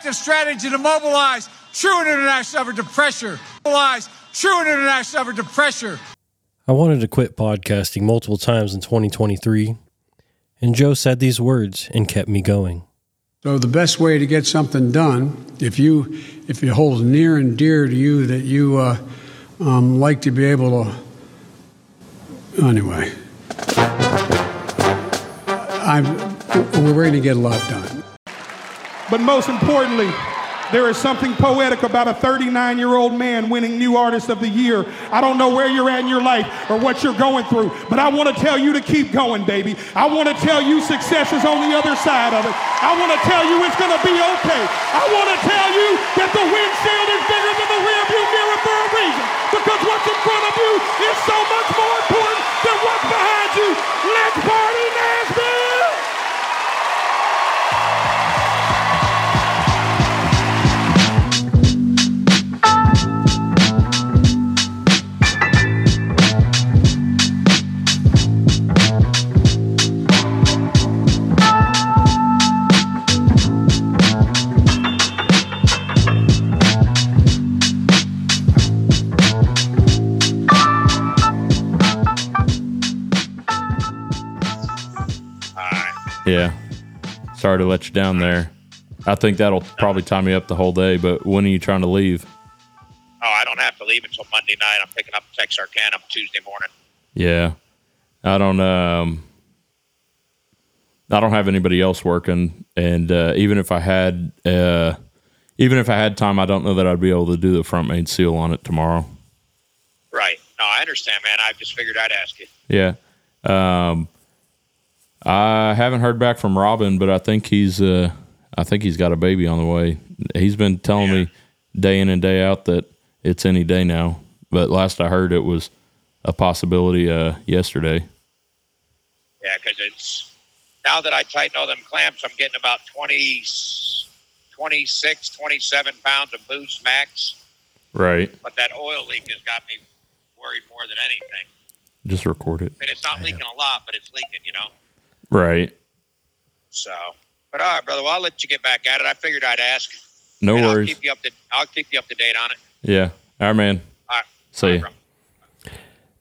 effective strategy to mobilize true international effort to pressure. Mobilize true international effort to pressure. I wanted to quit podcasting multiple times in 2023, and Joe said these words and kept me going. So the best way to get something done, if you if it holds near and dear to you that you uh, um, like to be able to, anyway, I'm we're going to get a lot done. But most importantly, there is something poetic about a 39 year old man winning New Artist of the Year. I don't know where you're at in your life or what you're going through, but I want to tell you to keep going, baby. I want to tell you success is on the other side of it. I want to tell you it's going to be okay. I want to tell you that the windshield is bigger than the rearview mirror for a reason because what's in front of you is so much more important than what's behind you. Let's party, Nashville! Sorry to let you down there. I think that'll probably tie me up the whole day, but when are you trying to leave? Oh, I don't have to leave until Monday night. I'm picking up Texarkana Tuesday morning. Yeah. I don't um I don't have anybody else working and uh, even if I had uh even if I had time I don't know that I'd be able to do the front main seal on it tomorrow. Right. No, I understand, man. I just figured I'd ask you. Yeah. Um I haven't heard back from Robin, but I think he's uh I think he's got a baby on the way. He's been telling me day in and day out that it's any day now. But last I heard it was a possibility uh yesterday. Yeah, because it's now that I tighten all them clamps, I'm getting about 20, 26, 27 pounds of boost max. Right. But that oil leak has got me worried more than anything. Just record it. I mean, it's not leaking a lot, but it's leaking, you know. Right. So, but all right, brother. Well, I'll let you get back at it. I figured I'd ask. No And I'll worries. keep you up to. I'll keep you up to date on it. Yeah. All right, man. All right. See ya.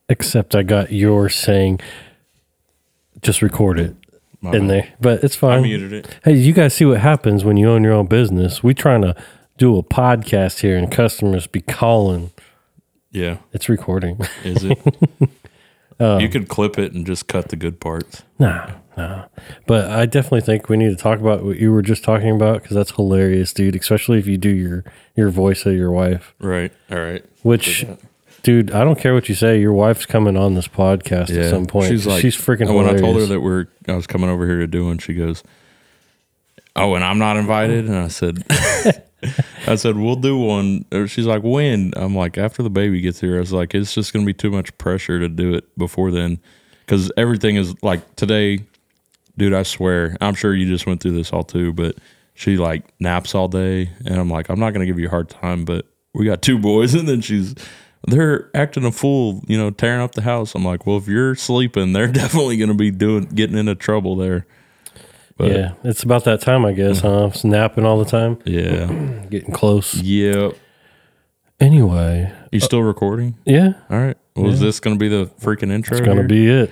Except I got your saying, just record it My in bad. there, but it's fine. I muted it. Hey, you guys see what happens when you own your own business? We trying to do a podcast here, and customers be calling. Yeah. It's recording. Is it? Um, you could clip it and just cut the good parts. Nah, nah. But I definitely think we need to talk about what you were just talking about because that's hilarious, dude. Especially if you do your your voice of your wife. Right. All right. Which, dude, I don't care what you say. Your wife's coming on this podcast at some point. She's like, she's freaking. and When I told her that we're, I was coming over here to do, and she goes, "Oh, and I'm not invited." And I said, "I said we'll do one." Or she's like, "When?" I'm like, "After the baby gets here." I was like, "It's just gonna be too much pressure to do it before then, because everything is like today, dude. I swear, I'm sure you just went through this all too, but." She like naps all day, and I'm like, I'm not gonna give you a hard time, but we got two boys, and then she's they're acting a fool, you know, tearing up the house. I'm like, well, if you're sleeping, they're definitely going to be doing getting into trouble there. But yeah, it's about that time, I guess, huh? Snapping all the time. yeah, Getting close. Yep. Anyway, You still recording? yeah, All right. Well, is this going to be the freaking intro? it's gonna be it.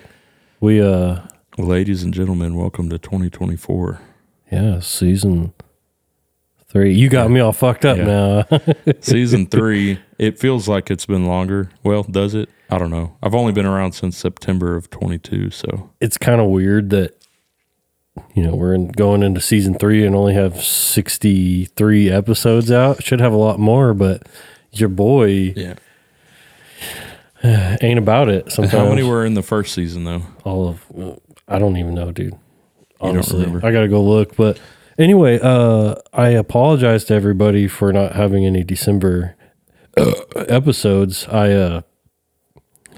We uh, ladies and gentlemen, welcome to 2024. yeah, season three. You got me all fucked up Yeah. now. Season three. It feels like it's been longer. Well, does it? I don't know. I've only been around since September of 22. So it's kind of weird that you know we're in, going into season three and only have 63 episodes out should have a lot more but your boy yeah. ain't about it sometimes How many were in the first season though? all of uh, i don't even know dude honestly i gotta go look but anyway uh i apologize to everybody for not having any december uh, episodes i uh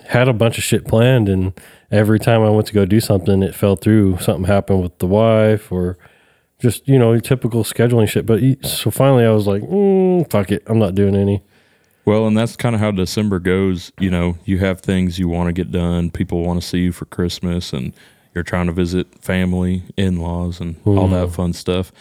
had a bunch of shit planned and every time I went to go do something, it fell through. Something happened with the wife or just, you know, typical scheduling shit. But so finally I was like, mm, fuck it. I'm not doing any. Well, and that's kind of how December goes. You know, you have things you want to get done. People want to see you for Christmas, and you're trying to visit family, in laws, and all that fun stuff.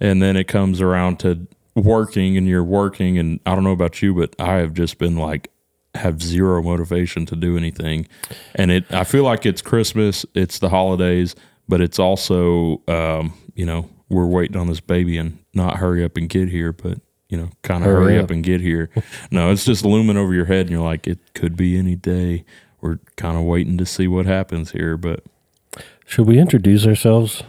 and then it comes around to working and you're working and I don't know about you but I have just been like have zero motivation to do anything and it I feel like it's Christmas it's the holidays but it's also um, you know we're waiting on this baby and not hurry up and get here but you know kind of Hurry hurry, up. up and get here no it's just looming over your head and you're like it could be any day we're kind of waiting to see what happens here but Should we introduce ourselves?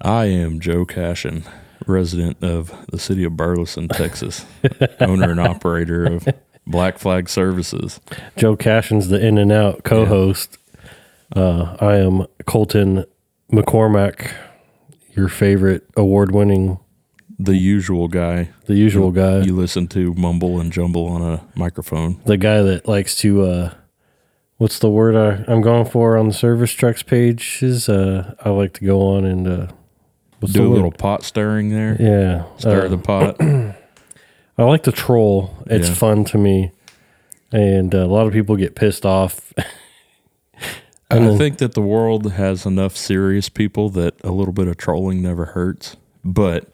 I am Joe Cashen, resident of the city of Burleson, Texas, owner and operator of Black Flag Services. Joe Cashen's the in and out co-host. Uh, I am Colton McCormack, your favorite award-winning, The usual guy the usual guy, you listen to mumble and jumble on a microphone. the guy that likes to. Uh, what's the word I, I'm going for on the service trucks page? Is uh, I like to go on and uh, Do a little pot stirring there. yeah. Stir uh, the pot. I like to troll. It's Yeah. fun to me, and uh, a lot of people get pissed off. I think that the world has enough serious people that a little bit of trolling never hurts. But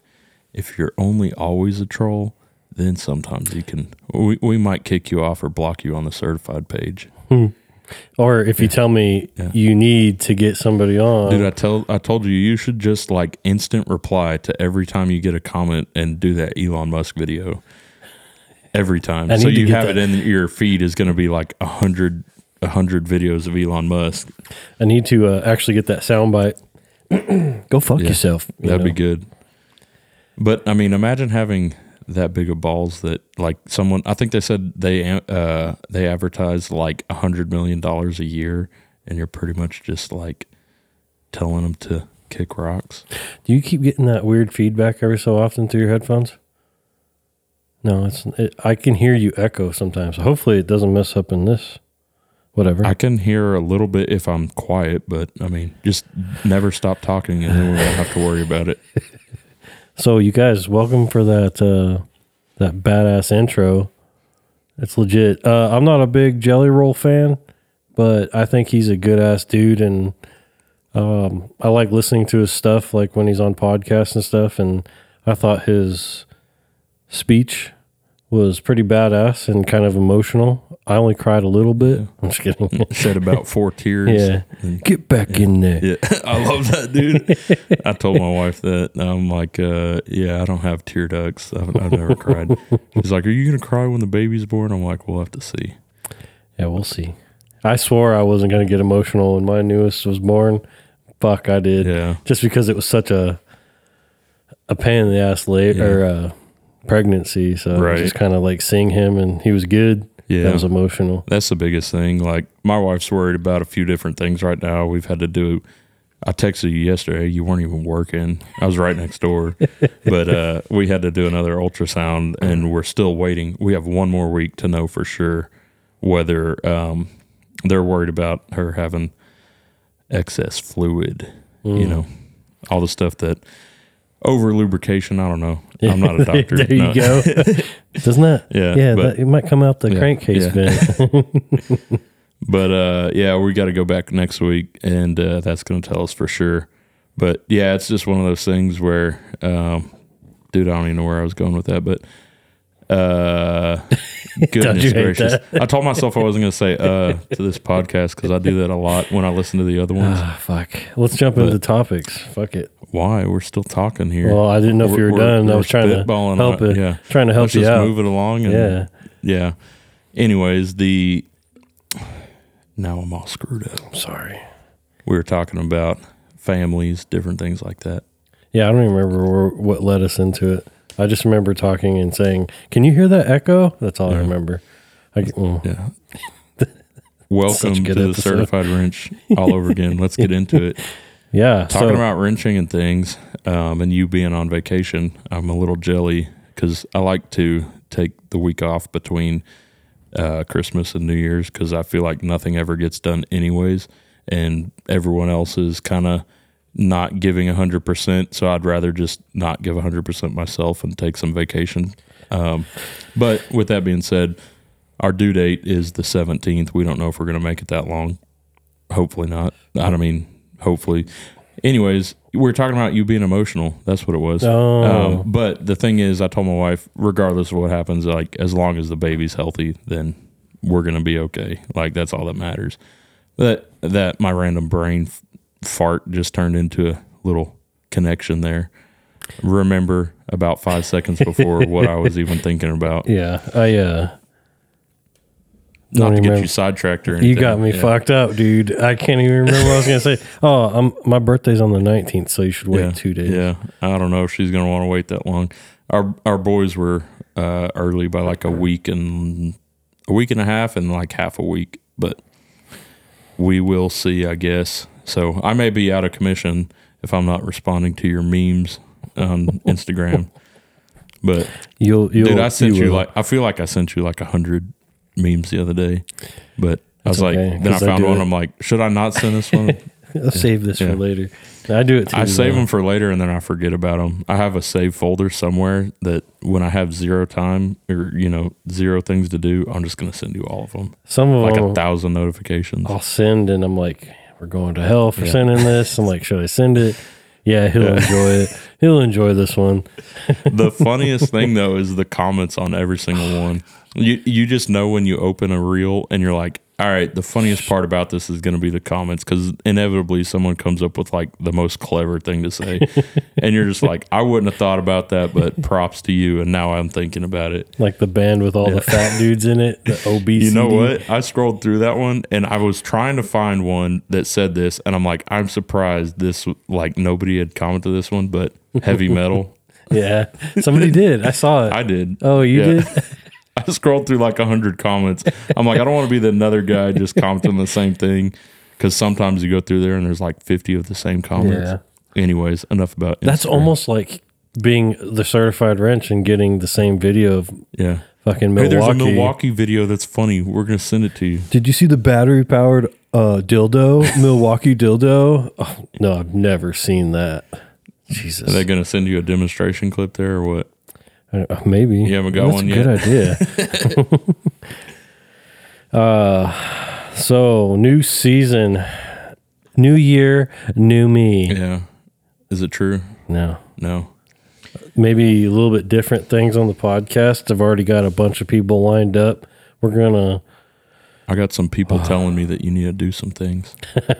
if you're only always a troll, then sometimes you can. We, we might kick you off or block you on the certified page. Or if you tell me Yeah. you need to get somebody on, Dude, I tell I told you you should just like instant reply to every time you get a comment and do that Elon Musk video. Every time. So you have that. it in your feed is gonna be like a hundred a hundred videos of Elon Musk. I need to uh, actually get that soundbite. Go fuck Yeah. yourself. you That'd be good. But I mean, imagine having that big of balls that like someone I think they said they uh they advertise like a hundred million dollars a year and you're pretty much just like telling them to kick rocks. Do you keep getting that weird feedback every so often through your headphones? No, it's. It, I can hear you echo sometimes. Hopefully, it doesn't mess up in this. Whatever. I can hear a little bit if I'm quiet, but I mean, just never stop talking and then we won't have to worry about it. so, you guys, welcome for that uh, that badass intro. It's legit. Uh, I'm not a big Jelly Roll fan, but I think he's a good ass dude, and um, I like listening to his stuff, like when he's on podcasts and stuff. And I thought his speech was pretty badass and kind of emotional. I only cried a little bit. I'm just kidding. Shed about four tears. yeah, And- get back in there. yeah. I love that, dude. I told my wife that. I'm like, uh, yeah, I don't have tear ducts. I've, I've never cried. She's like, are you going to cry when the baby's born? I'm like, we'll have to see. Yeah, we'll see. I swore I wasn't going to get emotional when my newest was born. Fuck, I did. Yeah. Just because it was such a a pain in the ass late Yeah. or uh, pregnancy. So Right. just kind of like seeing him and he was good. Yeah. That was emotional. That's the biggest thing. Like my wife's worried about a few different things right now. We've had to do. I texted you yesterday. You weren't even working. I was right next door, but uh, we had to do another ultrasound, and we're still waiting. We have one more week to know for sure whether um, they're worried about her having excess fluid. You know, all the stuff that over lubrication. I don't know. I'm not a doctor. there you No. go. Doesn't that? Yeah, Yeah, but- that, it might come out the Yeah, crankcase yeah. But uh, yeah, we got to go back next week, and uh, that's going to tell us for sure. But yeah, it's just one of those things where, um, dude, I don't even know where I was going with that, but uh, goodness gracious? I told myself I wasn't going to say uh to this podcast because I do that a lot when I listen to the other ones. ah, fuck. Let's jump into topics. Fuck it. Why we're still talking here? Well, I didn't know if you were done. I was trying to spitballing help it. Yeah, Trying to help Let's you just out. move it along. And, Yeah. yeah. Anyways, the now I'm all screwed up. Sorry. we were talking about families, different things like that. Yeah, I don't even remember where, what led us into it. I just remember talking and saying, "Can you hear that echo?" That's all I remember. I, mm. Yeah. Welcome to good the certified wrench all over again. Let's get into it. Yeah, Talking so, about wrenching and things, um, and you being on vacation, I'm a little jelly because I like to take the week off between uh, Christmas and New Year's because I feel like nothing ever gets done anyways, and everyone else is kind of not giving 100%. So I'd rather just not give 100% myself and take some vacation. Um, but with that being said, our due date is the 17th. We don't know if we're going to make it that long. Hopefully not. I don't mean, hopefully. Anyways, we are talking about you being emotional. That's what it was. Oh. Um, but the thing is, I told my wife, regardless of what happens, like as long as the baby's healthy, then we're gonna be okay. Like that's all that matters. That that my random brain fart just turned into a little connection there. Remember about five seconds before what I was even thinking about. Yeah, I uh, Not to get you sidetracked or anything. you got me Yeah. fucked up, dude. I can't even remember what I was gonna say. Oh, I'm, my birthday's on the 19th, so you should wait yeah. two days. Yeah, I don't know if she's gonna want to wait that long. Our our boys were uh, early by like a week and a week and a half and like half a week, but we will see, I guess. So I may be out of commission if I'm not responding to your memes on Instagram. But You'll, you'll, dude, I sent you, will. like I feel like I sent you like a hundred memes the other day, but I was like, then I found do one. it. I'm like, should I not send this one? I'll save this Yeah. for later. I do it too. I save them for later and then I forget about them. I have a save folder somewhere that when I have zero time or you know zero things to do, I'm just gonna send you all of them, Some of like them a thousand notifications. I'll send, and I'm like, we're going to hell for sending this. I'm like, should I send it? Yeah, he'll enjoy it. He'll enjoy this one. the funniest thing though is the comments on every single one. You you just know when you open a reel and you're like, all right, the funniest part about this is going to be the comments because inevitably someone comes up with like the most clever thing to say, and you're just like, I wouldn't have thought about that, but props to you, and now I'm thinking about it. Like the band with all the fat dudes in it, the obesity. You know what? I scrolled through that one and I was trying to find one that said this, and I'm like, I'm surprised this like nobody had commented this one, but heavy metal. Yeah, somebody did. I saw it. I did. oh, you Yeah. did? I scrolled through like a hundred comments. I'm like, I don't want to be the another guy just commenting the same thing because sometimes you go through there and there's like 50 of the same comments. Yeah. Anyways, enough about That's almost like being the certified wrench and getting the same video of yeah. fucking Hey, Milwaukee. there's a Milwaukee video that's funny. We're gonna send it to you. Did you see the battery powered uh, dildo, Milwaukee dildo? Oh, no, I've never seen that. Jesus. Are they gonna send you a demonstration clip there or what? Uh, maybe You haven't got That's one a yet? Good idea. uh, so new season, new year, new me. Yeah. Is it true? No, No. maybe a little bit different things on the podcast. I've already got a bunch of people lined up. We're gonna. I got some people telling me that you need to do some things.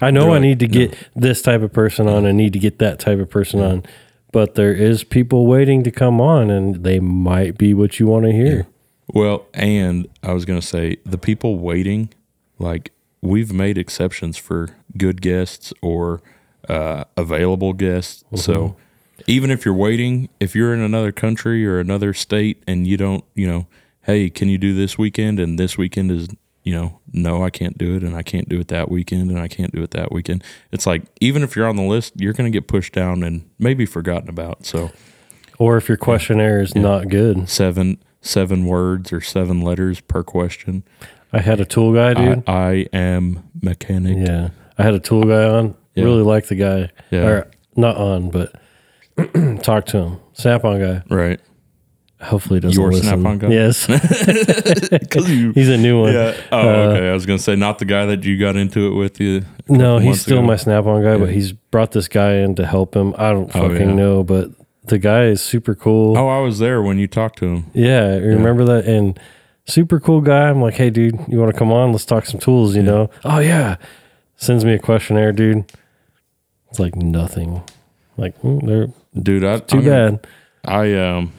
I know They're I need to get this type of person on. I need to get that type of person on. But there is people waiting to come on, and they might be what you want to hear. Well, and I was going to say the people waiting, like we've made exceptions for good guests or uh, available guests. So even if you're waiting, if you're in another country or another state and you don't, you know, hey, can you do this weekend? And this weekend is, you know, no, I can't do it. And I can't do it that weekend. And I can't do it that weekend. It's like, even if you're on the list, you're going to get pushed down and maybe forgotten about. So Or if your questionnaire is not good. seven, seven words or seven letters per question. I had a tool guy, dude. I, I am mechanic. Yeah, I had a tool guy on. Yeah. Really liked the guy. Yeah. Or not on, but talk to him. Snap on guy. Right. Hopefully doesn't Your listen. Snap-on guy? Yes, you, he's a new one. yeah. Oh, okay. I was gonna say not the guy that you got into it with you. No, he's still ago. my Snap on guy, but he's brought this guy in to help him. I don't Oh, fucking yeah. know, but the guy is super cool. Oh, I was there when you talked to him. Yeah, remember that? And super cool guy. I'm like, hey, dude, you want to come on? Let's talk some tools, you know? Oh, yeah. Sends me a questionnaire, dude. It's like nothing. Like, mm, they're Dude, I too gonna- bad. I um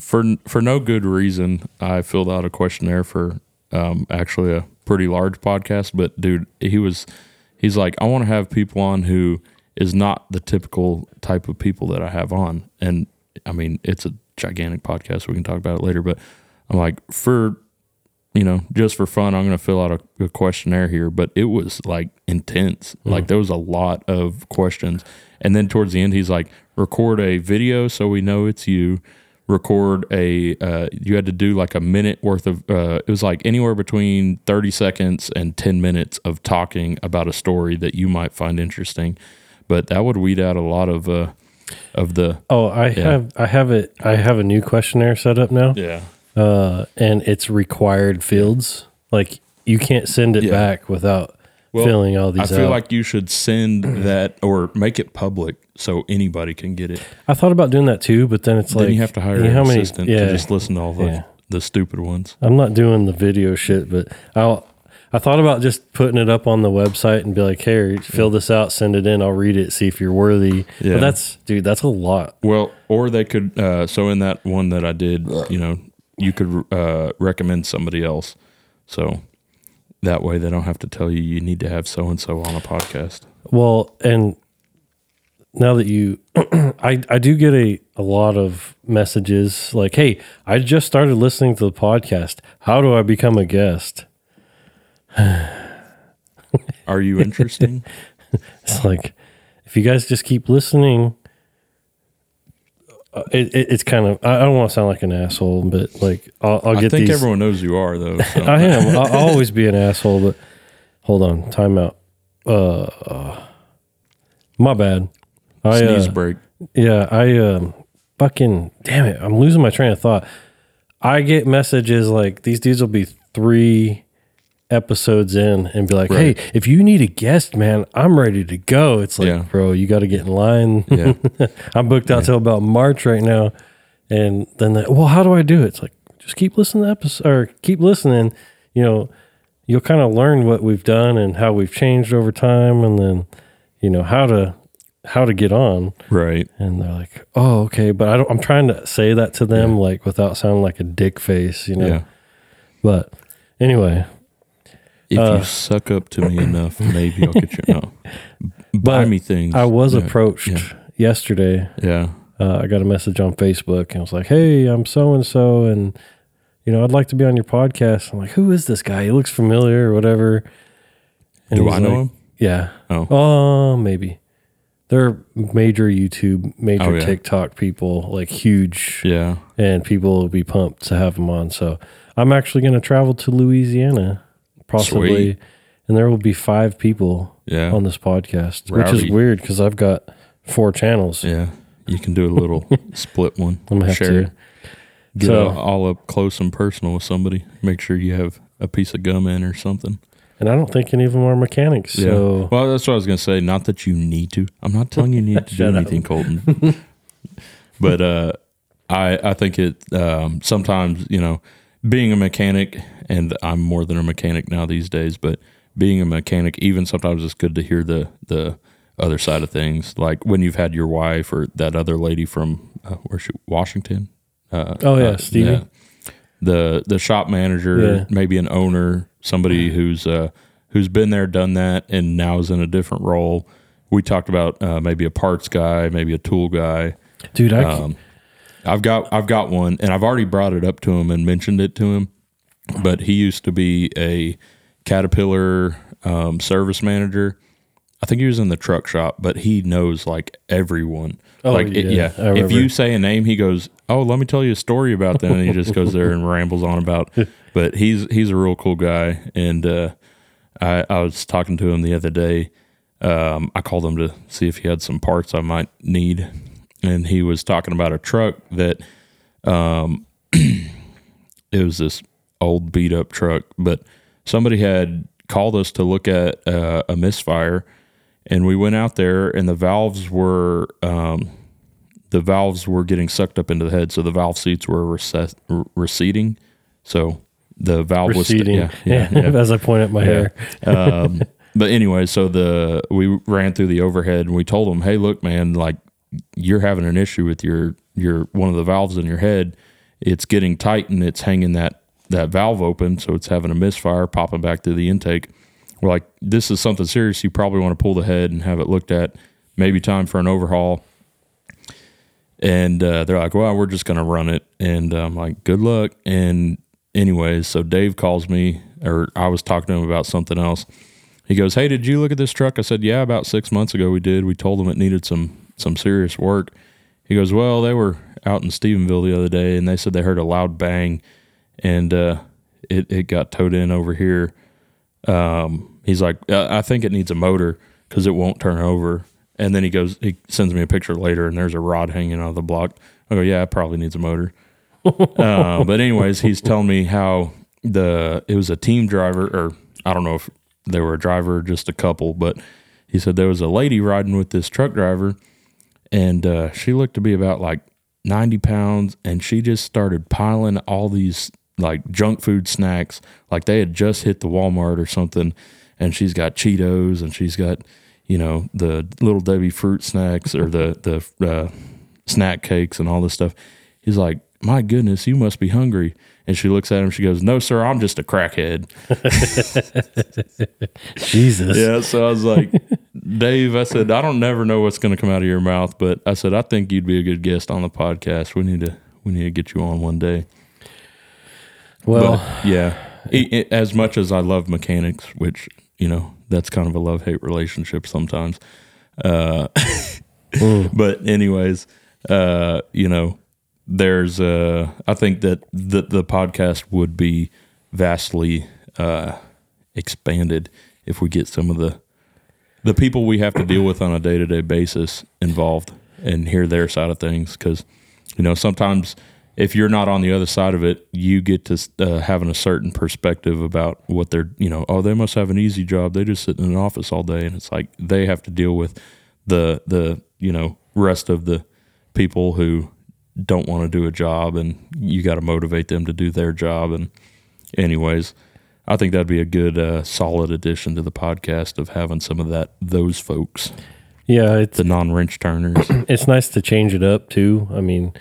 for for no good reason I filled out a questionnaire for um actually a pretty large podcast, but dude, he was he's like I want to have people on who is not the typical type of people that I have on. And I mean, it's a gigantic podcast. We can talk about it later, but I'm like for you know, just for fun, I'm going to fill out a, a questionnaire here, but it was like intense. Like there was a lot of questions. And then towards the end, he's like, record a video so we know it's you. Record a, uh, you had to do like a minute worth of, uh, it was like anywhere between 30 seconds and 10 minutes of talking about a story that you might find interesting. But that would weed out a lot of, uh, of the, Oh, I have I have it I have a new questionnaire set up now. yeah. Uh and it's required fields. Like you can't send it Yeah. back without Well, filling all these. I feel out. like you should send that or make it public so anybody can get it. I thought about doing that too, but then it's like you have to hire you know an how many- assistant yeah, to just listen to all the Yeah. the stupid ones. I'm not doing the video shit, but I'll. I thought about just putting it up on the website and be like, "Hey, fill this out, send it in. I'll read it, see if you're worthy." Yeah. But that's, dude, that's a lot. Well, or they could. Uh, so in that one that I did, you know, you could uh, recommend somebody else. So that way they don't have to tell you you need to have so and so on a podcast. Well, and now that you, I I do get a a lot of messages like, "Hey, I just started listening to the podcast. How do I become a guest?" Are you interesting? It's like if you guys just keep listening, it, it, it's kind of I don't want to sound like an asshole, but like I'll, I'll I think these. everyone knows you are though. So. I am. I'll, always be an asshole, but hold on, time out. Uh, my bad. I Sneeze uh, break. yeah, I um, fucking damn it, I'm losing my train of thought. I get messages like these dudes will be three episodes in and be like, Right. "Hey, if you need a guest, man, I'm ready to go." It's like, Yeah. bro, you got to get in line. Yeah. I'm booked out till about March right now, and then they, well, how do I do it? It's like just keep listening to episodes or keep listening. You know, you'll kind of learn what we've done and how we've changed over time, and then you know how to how to get on. Right. And they're like, "Oh, okay," but I don't. I'm trying to say that to them like without sounding like a dick face, you know. Yeah. But anyway, If Uh, you suck up to me enough, maybe I'll get you. No. Buy me things. I was Yeah. approached Yeah. yesterday. Yeah. Uh, I got a message on Facebook and I was like, "Hey, I'm so and so, and you know, I'd like to be on your podcast." I'm like, "Who is this guy? He looks familiar, or whatever." And Do I know like- him? Yeah. Oh. Oh, maybe. They're major YouTube, major Oh, yeah. TikTok people, like huge, Yeah. and people will be pumped to have them on. So I'm actually going to travel to Louisiana, possibly, Sweet. and there will be five people Yeah. on this podcast, which is weird because I've got four channels. Yeah. You can do a little split one. I'm have Share. to. Get So- all- up close and personal with somebody. Make sure you have a piece of gum in or something. And I don't think any of them are mechanics. So well, that's what I was gonna say. Not that you need to. I'm not telling you you need to do anything, Colton. but uh, I I think it um, sometimes you know being a mechanic, and I'm more than a mechanic now these days. But being a mechanic, even sometimes it's good to hear the the other side of things. Like when you've had your wife or that other lady from uh, where's she Washington. Uh, Oh, yeah, uh, Stevie. the the shop manager, Yeah. maybe an owner, somebody who's uh, who's been there, done that, and now is in a different role. We talked about uh, maybe a parts guy, maybe a tool guy. dude, I Um, I've got I've got one, and I've already brought it up to him and mentioned it to him. But he used to be a Caterpillar um, service manager. I think he was in the truck shop, but he knows like everyone. Oh, like it- yeah, yeah, if you say a name, he goes, "Oh, let me tell you a story about them," and he just goes there and rambles on about. But he's he's a real cool guy, and uh, I I was talking to him the other day. Um, I called him to see if he had some parts I might need, and he was talking about a truck that um, it was this old beat up truck, but somebody had called us to look at uh, a misfire, and we went out there, and the valves were um, the valves were getting sucked up into the head, so the valve seats were recess- receding, so the valve receding. was yeah, yeah, yeah. As I point at my hair. um, but anyway, so the we ran through the overhead and we told them, "Hey, look, man, like you're having an issue with your your one of the valves in your head. It's getting tight and it's hanging that that valve open, so it's having a misfire popping back through the intake. We're like, this is something serious. You probably want to pull the head and have it looked at. Maybe time for an overhaul." And uh, they're like, well, we're just going to run it. And I'm like, good luck. And anyways, so Dave calls me, or I was talking to him about something else. He goes, hey, did you look at this truck? I said, yeah, about six months ago we did. We told them it needed some some serious work. He goes, well, they were out in Stephenville the other day, and they said they heard a loud bang, and uh, it it got towed in over here. Um, he's like, uh, I think it needs a motor because it won't turn over. And then he goes, he sends me a picture later, and there's a rod hanging out of the block. I go, yeah, it probably needs a motor. uh, but anyways, he's telling me how the it was a team driver, or I don't know if they were a driver, or just a couple, but he said there was a lady riding with this truck driver, and uh, she looked to be about like ninety pounds, and she just started piling all these like junk food snacks, like they had just hit the Walmart or something, and she's got Cheetos and she's got you know the little Debbie fruit snacks or the the uh, snack cakes and all this stuff. He's like, my goodness, you must be hungry. And she looks at him. She goes, "No, sir, I'm just a crackhead." Jesus. Yeah. So I was like, Dave, I said, I don't never know what's going to come out of your mouth, but I said, I think you'd be a good guest on the podcast. We need to, we need to get you on one day. Well, But yeah, i- i- as much as I love mechanics, which you know that's kind of a love hate relationship sometimes. Uh, but anyways, uh, you know, there's uh, I think that the the podcast would be vastly uh, expanded if we get some of the the people we have to deal with on a day to day basis involved and hear their side of things because you know sometimes if you're not on the other side of it you get to uh, having a certain perspective about what they're you know oh they must have an easy job. They just sit in an office all day. And it's like they have to deal with the the you know rest of the people who don't want to do a job. And you got to motivate them to do their job. And anyways i think that'd be a good uh, solid addition to the podcast of having some of that those folks. Yeah, it's the non-wrench turners. it's nice to change it up too. I mean,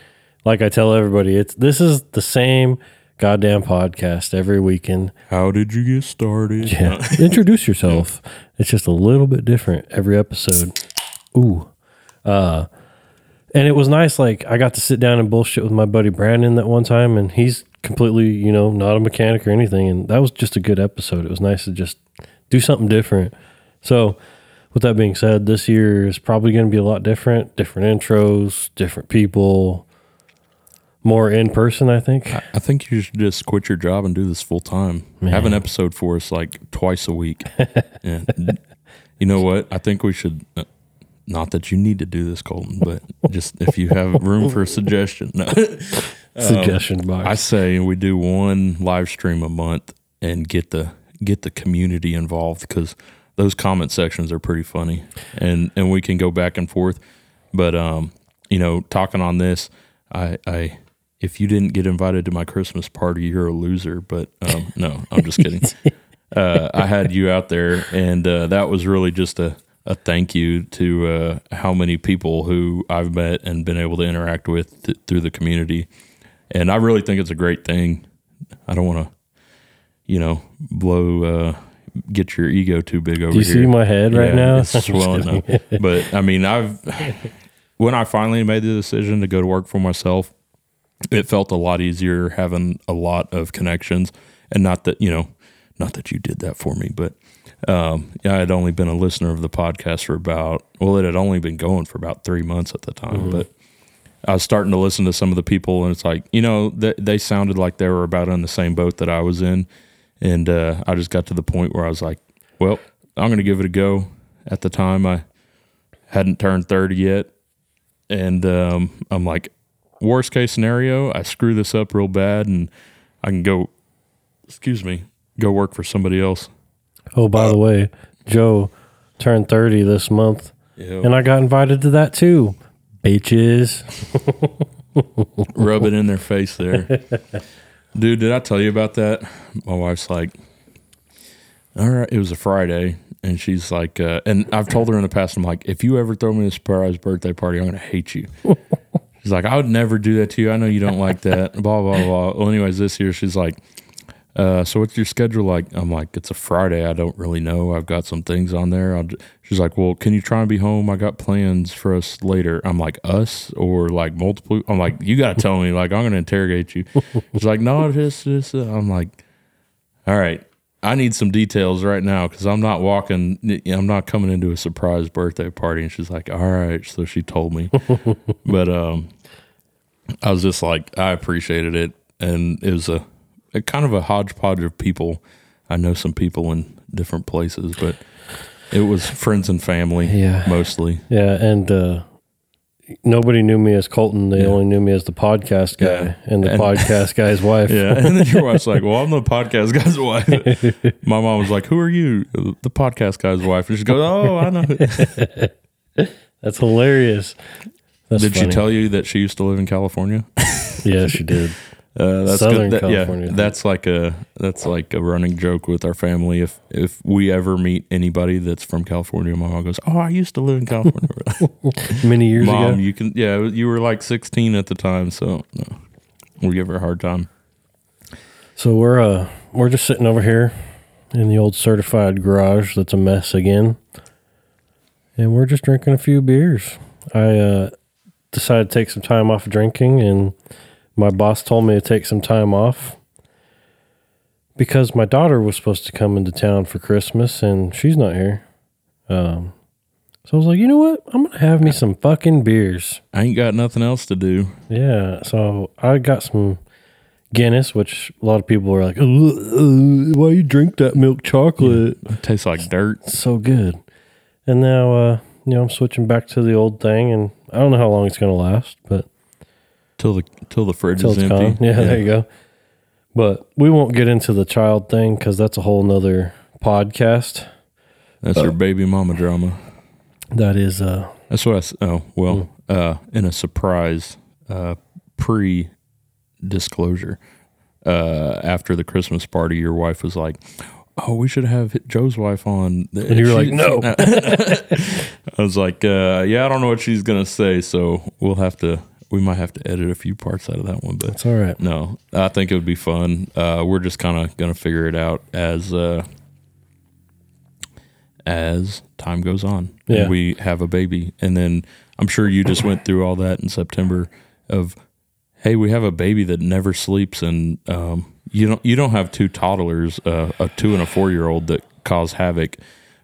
like I tell everybody, it's this is the same goddamn podcast every weekend. how did you get started Yeah. Introduce yourself. It's just a little bit different every episode. Ooh. Uh and it was nice like I got to sit down and bullshit with my buddy Brandon that one time and he's completely, you know, not a mechanic or anything and that was just a good episode. It was nice to just do something different. So, with that being said, this year is probably going to be a lot different, different intros, different people, more in person, I think. I think you should just quit your job and do this full time. Have an episode for us like twice a week. and you know what? I think we should. uh, Not that you need to do this, Colton, but just if you have room for a suggestion. No. Suggestion box. I say we do one live stream a month and get the get the community involved because those comment sections are pretty funny and and we can go back and forth. But um, you know, talking on this, I I if you didn't get invited to my Christmas party, you're a loser. But um, no, I'm just kidding. uh, I had you out there, and uh, that was really just a a thank you to uh, how many people who I've met and been able to interact with th- through the community. And I really think it's a great thing. I don't want to, you know, blow, uh, get your ego too big over Do you here. see my head right now? It's swelling up. But I mean, I've, when I finally made the decision to go to work for myself, it felt a lot easier having a lot of connections. And not that, you know, not that you did that for me, but um, I had only been a listener of the podcast for about, well, it had only been going for about three months at the time. But I was starting to listen to some of the people, and it's like, you know, they, they sounded like they were about on the same boat that I was in. And uh, I just got to the point where I was like, well, I'm going to give it a go. At the time, I hadn't turned 30 yet. And um, I'm like, worst case scenario, I screw this up real bad and I can go, excuse me, go work for somebody else. Oh, by the way, Joe turned 30 this month, Yeah. and I got invited to that too. Bitches. rub it in their face there. Dude, did I tell you about that? My wife's like, all right, it was a Friday. And she's like, uh, and I've told her in the past, I'm like, if you ever throw me a surprise birthday party, I'm going to hate you. she's like, I would never do that to you. I know you don't like that. Blah, blah, blah. Well, anyways, this year she's like, uh, so what's your schedule like? I'm like, it's a Friday. I don't really know. I've got some things on there. I'll. She's like, well, can you try and be home? I got plans for us later. I'm like, us or like multiple? I'm like, you got to tell me. Like, I'm going to interrogate you. She's like, no, just, just. uh," I'm like, all right. I need some details right now because I'm not walking. I'm not coming into a surprise birthday party. And she's like, all right. So she told me, but um, I was just like, I appreciated it, and it was a, a kind of a hodgepodge of people. I know some people in different places, but it was friends and family, Yeah. mostly. Yeah, and uh, nobody knew me as Colton. They only knew me as the podcast guy Yeah. and the And- podcast guy's wife. Yeah. And then your wife's like, Well, I'm the podcast guy's wife. My mom was like, Who are you? The podcast guy's wife. And she goes, Oh, I know. That's hilarious. That's Did she tell you that she used to live in California? Yeah, she did. Uh, that's Southern good. That- California. Yeah, that's like a that's like a running joke with our family. If if we ever meet anybody that's from California, my mom goes, "Oh, I used to live in California." Many years mom, ago. you can yeah, you were like 16 at the time, so no, we give her a hard time. So we're uh we're just sitting over here in the old certified garage that's a mess again. And we're just drinking a few beers. I uh decided to take some time off drinking and my boss told me to take some time off because my daughter was supposed to come into town for Christmas and she's not here. Um so I was like, you know what? I'm gonna have me some fucking beers. I ain't got nothing else to do. Yeah, so I got some Guinness, which a lot of people are like, "Uh, uh, "Why you drink that milk chocolate?" It tastes like dirt. It's so good. And now, uh, you know, I'm switching back to the old thing, and I don't know how long it's gonna last, but Till the till the fridge till is empty. gone. Yeah, there you go. But we won't get into the child thing because that's a whole nother podcast. That's your baby mama drama. That is, uh, That's what I. s- Oh well, Hmm. uh, in a surprise uh, pre disclosure, uh, after the Christmas party, your wife was like, "Oh, we should have Joe's wife on." And you were like, "No." I was like, uh, "Yeah, I don't know what she's gonna say, so we'll have to. We might have to edit a few parts out of that one, but it's all right. no, I think it would be fun. Uh, we're just kind of gonna figure it out as uh, as time goes on. And Yeah. we have a baby, and then I'm sure you just went through all that in September. Of hey, we have a baby that never sleeps, and um, you don't you don't have two toddlers, uh, a two and a four year old that cause havoc,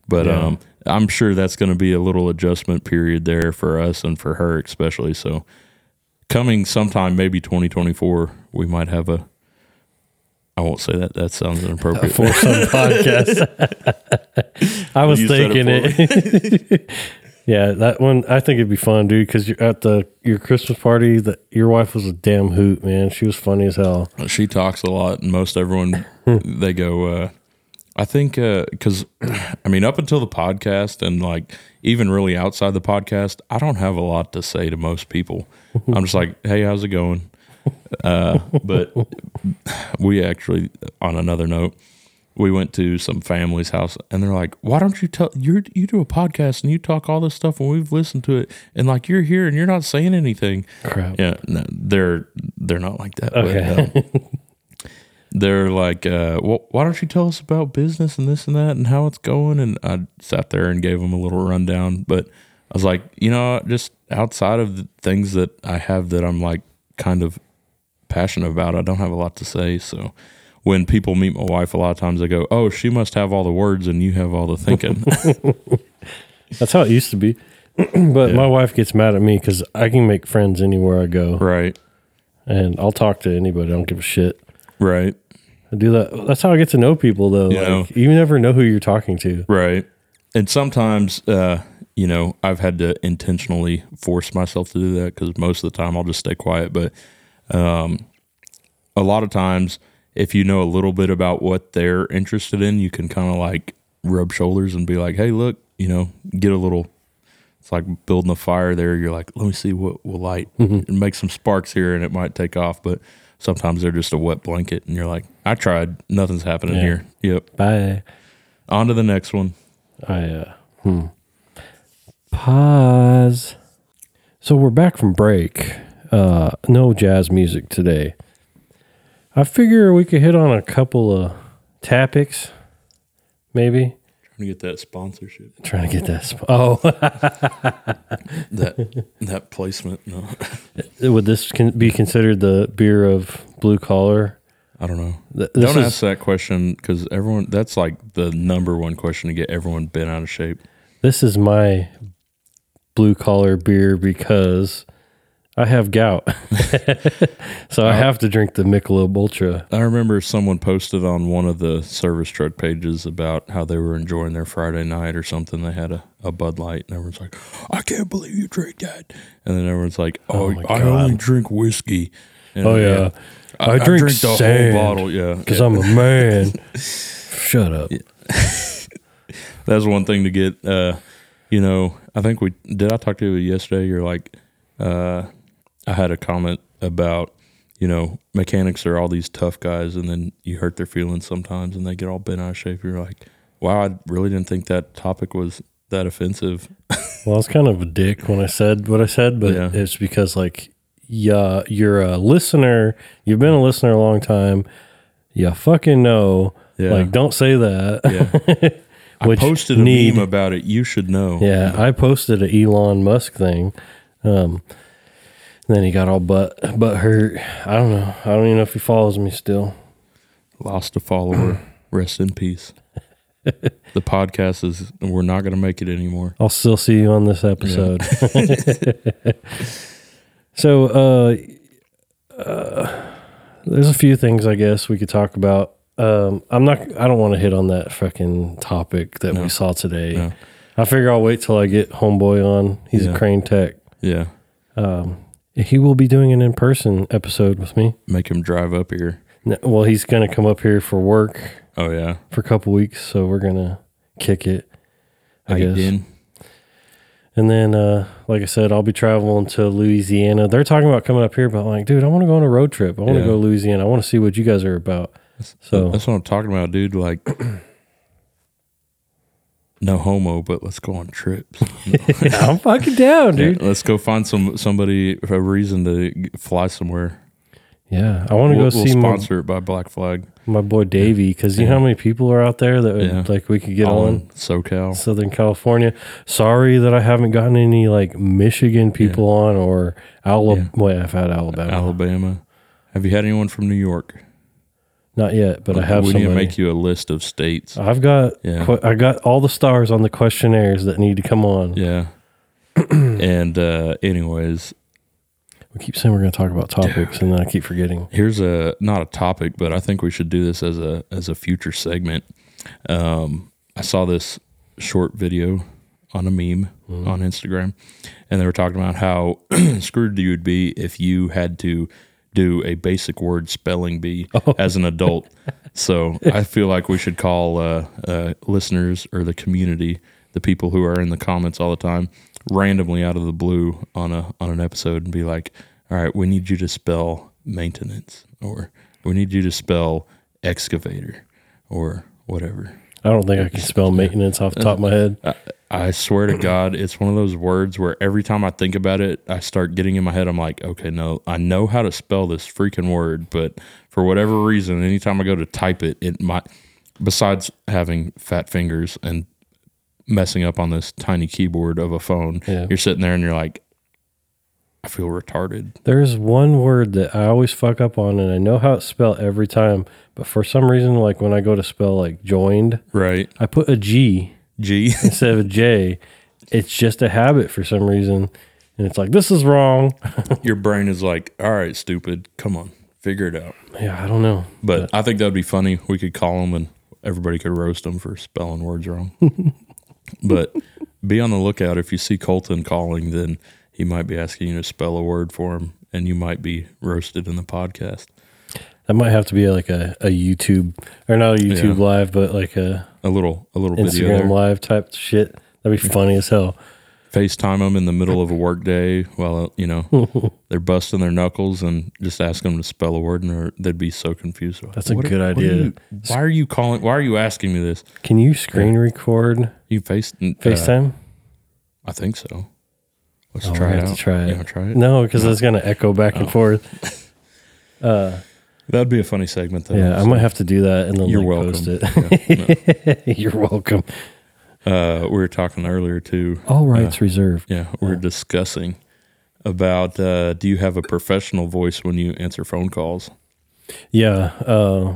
but Yeah. um, I'm sure that's going to be a little adjustment period there for us and for her especially. So coming sometime maybe 2024 we might have a i won't say that that sounds inappropriate For some podcast, I was You thinking it it. yeah, that one. I think it'd be fun, dude. Because you're at the your Christmas party. That your wife was a damn hoot, man. She was funny as hell. she talks a lot and most everyone they go uh i think uh because i mean up until the podcast and like even really outside the podcast i don't have a lot to say to most people i'm just like hey how's it going uh but we actually on another note we went to some family's house and they're like why don't you tell you you do a podcast and you talk all this stuff and we've listened to it and like you're here and you're not saying anything Crap. yeah no, they're they're not like that but, Okay. um, they're like, uh, well, why don't you tell us about business and this and that and how it's going? And I sat there and gave them a little rundown. But I was like, you know, just outside of the things that I have that I'm like kind of passionate about, I don't have a lot to say. So when people meet my wife, a lot of times they go, oh, she must have all the words and you have all the thinking. That's how it used to be. but my wife gets mad at me because I can make friends anywhere I go, right. and I'll talk to anybody. I don't give a shit. Right. I do that. That's how I get to know people, though. You like, know. you never know who you're talking to. Right. And sometimes, uh, you know, I've had to intentionally force myself to do that because most of the time I'll just stay quiet. But um, a lot of times, if you know a little bit about what they're interested in, you can kind of like rub shoulders and be like, hey, look, you know, get a little. It's like building a fire there. You're like, let me see what will light and make some sparks here, and it might take off. But sometimes they're just a wet blanket, and you're like, I tried, nothing's happening Yeah. here. Yep. Bye. On to the next one. I uh hmm. Pause. So we're back from break. Uh no jazz music today. I figure we could hit on a couple of topics, maybe. Trying to get that sponsorship. Trying to get that. Sp- oh, that that placement. No, would this can be considered the beer of blue collar? I don't know. Th- don't is, ask that question because everyone. That's like the number one question to get everyone bent out of shape. this is my blue collar beer because I have gout, so I have to drink the Michelob Ultra. I remember someone posted on one of the service truck pages about how they were enjoying their Friday night or something. They had a, a Bud Light, and everyone's like, "I can't believe you drink that," and then everyone's like, "Oh, my I God. only drink whiskey." And, Oh yeah, I, drink, the whole bottle. Yeah, because I'm a man. Shut up. that's one thing to get. Uh, you know, I think we did. I talk to you yesterday. You're like, uh, I had a comment about, you know, mechanics are all these tough guys, and then you hurt their feelings sometimes, and they get all bent out of shape. You're like, wow, I really didn't think that topic was that offensive. Well, I was kind of a dick when I said what I said, but Yeah. it's because like, yeah, you're a listener. You've been a listener a long time. You fucking know. Yeah. Like, don't say that. Yeah. I posted a need- meme about it. You should know. Yeah, I posted an Elon Musk thing. Um, then he got all butt butt hurt. I don't know. I don't even know if he follows me still. Lost a follower. Rest in peace. the podcast is. We're not going to make it anymore. I'll still see you on this episode. so, uh, uh, there's a few things I guess we could talk about. Um, I'm not. I don't want to hit on that fucking topic that we saw today. No. I figure I'll wait till I get homeboy on. He's Yeah. a crane tech. Yeah. He will be doing an in person episode with me. Make him drive up here. N- Well, he's gonna come up here for work Oh yeah. for a couple weeks, so we're gonna kick it. I How guess. And then, uh, like I said, I'll be traveling to Louisiana. They're talking about coming up here, but I'm like, dude, I want to go on a road trip. I want to Yeah. go to Louisiana. I want to see what you guys are about. So That's what I'm talking about, dude. Like, no homo, but let's go on trips. I'm fucking down, Yeah, dude. let's go find some somebody a reason to fly somewhere. Yeah, I want to We'll, go we'll see my, sponsor it by Black Flag. my boy Davey because you know how many people are out there that would, Yeah. like we could get all on. SoCal. Southern California. Sorry that I haven't gotten any like Michigan people on or Alabama. Wait, I've had Alabama. Alabama. Have you had anyone from New York? Not yet, but I have we need to make you a list of states. I've got Yeah. que- I got all the stars on the questionnaires that need to come on. Yeah. and uh, anyways, We keep saying we're going to talk about topics, and then I keep forgetting. here's a not a topic, but I think we should do this as a as a future segment. Um, I saw this short video on a meme on Instagram, and they were talking about how screwed you would be if you had to do a basic word spelling bee as an adult. so I feel like we should call uh, uh, listeners or the community, the people who are in the comments all the time, randomly out of the blue on a on an episode and be like, "All right, we need you to spell maintenance, or we need you to spell excavator, or whatever." I don't think I can spell maintenance off the top of my head. I, I swear to God, it's one of those words where every time I think about it, I start getting in my head. I'm like, okay, no, I know how to spell this freaking word, but for whatever reason, anytime I go to type it, it might. Besides having fat fingers and messing up on this tiny keyboard of a phone, Yeah. you're sitting there and you're like, I feel retarded. There's one word that I always fuck up on, and I know how it's spelled every time, but for some reason, like when I go to spell like joined, Right? I put a G G. instead of a J. It's just a habit for some reason. And it's like, this is wrong. Your brain is like, all right, stupid, come on, figure it out. yeah, I don't know. But I think that would be funny. We could call them and everybody could roast them for spelling words wrong. but be on the lookout. If you see Colton calling, then he might be asking you to spell a word for him and you might be roasted in the podcast. That might have to be like a, a YouTube, or not a YouTube Yeah. live, but like a A little, a little video Instagram live type shit. That'd be funny as hell. FaceTime them in the middle of a work day while, you know, they're busting their knuckles and just ask them to spell a word and they'd be so confused. That's a good are idea. you- why are you calling? Why are you asking me this? Can you screen record You face, uh, FaceTime? I think so. Let's Oh, try it have out. to try it. Try it? No, because it's gonna echo back Oh. and forth. That'd be a funny segment, though. Yeah, I might have to do that and then You're like, welcome. post it. You're welcome. Uh, we were talking earlier too. All rights reserved. Yeah, we were discussing about uh, do you have a professional voice when you answer phone calls? Yeah. Uh,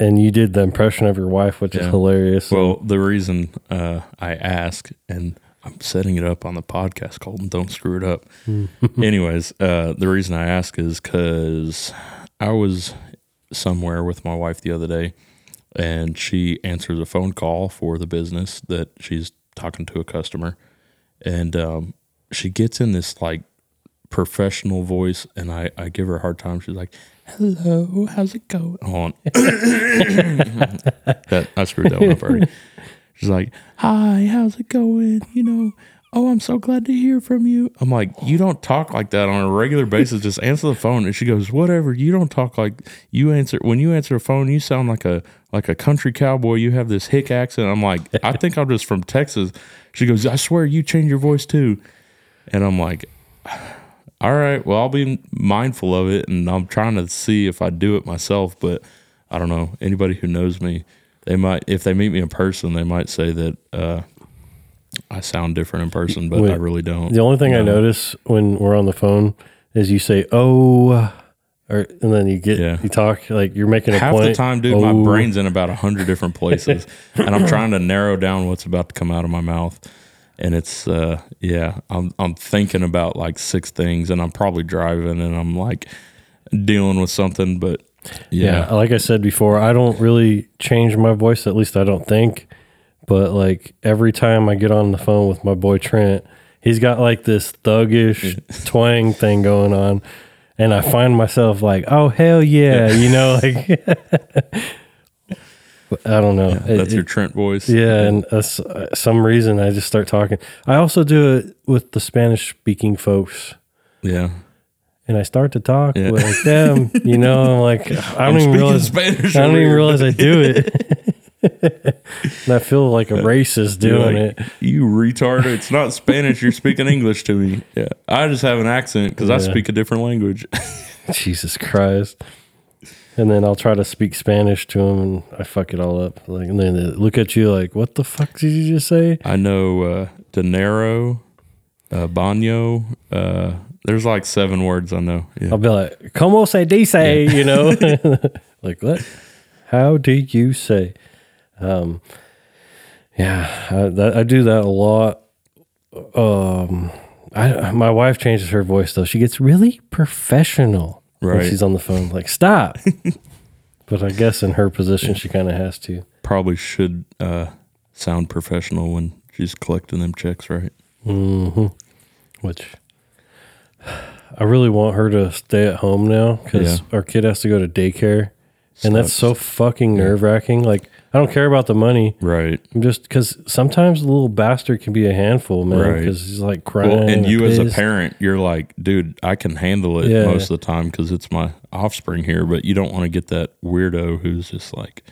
and you did the impression of your wife, which is hilarious. Well, the reason uh, I ask, and I'm setting it up on the podcast, Colton. Don't screw it up. Anyways, uh, the reason I ask is because I was somewhere with my wife the other day, and she answers a phone call for the business that she's talking to a customer, and um, she gets in this like professional voice, and I I give her a hard time. She's like, "Hello, how's it going?" Hold on, that I screwed that one up already. She's like, "Hi, how's it going?" You know, oh, I'm so glad to hear from you. I'm like, you don't talk like that on a regular basis. Just answer the phone. And she goes, whatever. You don't talk like you answer when you answer a phone. You sound like a like a country cowboy. You have this hick accent. I'm like, I think I'm just from Texas. She goes, I swear you change your voice too. And I'm like, all right, well, I'll be mindful of it. And I'm trying to see if I do it myself. But I don't know. Anybody who knows me, they might, if they meet me in person, they might say that uh, I sound different in person, but Wait, I really don't. The only thing you I notice when we're on the phone is you say "oh," or and then you get Yeah. you talk like you're making a point. half point. the time, dude, my "Oh." brain's in about a hundred different places, and I'm trying to narrow down what's about to come out of my mouth. And it's, uh, yeah, I'm I'm thinking about like six things, and I'm probably driving, and I'm like dealing with something. But Yeah. yeah, like I said before, I don't really change my voice. At least I don't think. But like every time I get on the phone with my boy Trent, he's got like this thuggish twang thing going on, and I find myself like, oh hell yeah, you know, like I don't know. It- that's it- your Trent voice. Yeah, and uh, uh, some reason I just start talking. I also do it with the Spanish speaking folks, yeah. And I start to talk Yeah. with them. You know, I'm like, I I'm don't even realize Spanish I don't even realize I do it. and I feel like a racist doing like, it. You retard! It's not Spanish. You're speaking English to me. Yeah, I just have an accent because I speak a different language. Jesus Christ. And then I'll try to speak Spanish to them, and I fuck it all up. Like, and then they look at you like, "What the fuck did you just say?" I know uh, dinero, uh, baño. Uh, there's like seven words I know. Yeah. I'll be like, "Como se dice?" You know, like what? How do you say? Um, yeah, I, that, I do that a lot. Um, I my wife changes her voice though. She gets really professional when she's on the phone. Like, stop. but I guess in her position, she kind of has to. Probably should uh, sound professional when she's collecting them checks, right? Which I really want her to stay at home now because Yeah. our kid has to go to daycare, and that's so Sucks. fucking nerve wracking. Like, I don't care about the money. Right. I'm just because sometimes the little bastard can be a handful, man. Right. Because he's like crying. Well, and you as a pissed. parent, you're like, dude, I can handle it Yeah. most of the time because it's my offspring here. But you don't want to get that weirdo who's just like,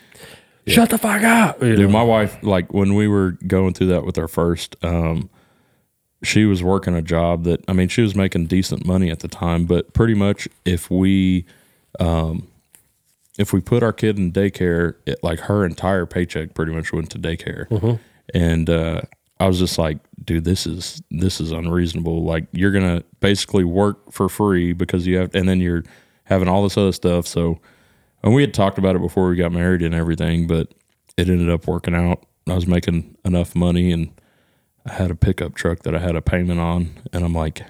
shut the fuck up. You dude. know? My wife, like when we were going through that with our first, um, she was working a job that I mean, she was making decent money at the time, but pretty much if we, um, if we put our kid in daycare, it, like her entire paycheck pretty much went to daycare, and uh, I was just like, dude, this is this is unreasonable. Like you're gonna basically work for free because you have, and then you're having all this other stuff. So, and we had talked about it before we got married and everything, but it ended up working out. I was making enough money and I had a pickup truck that I had a payment on, and I'm like,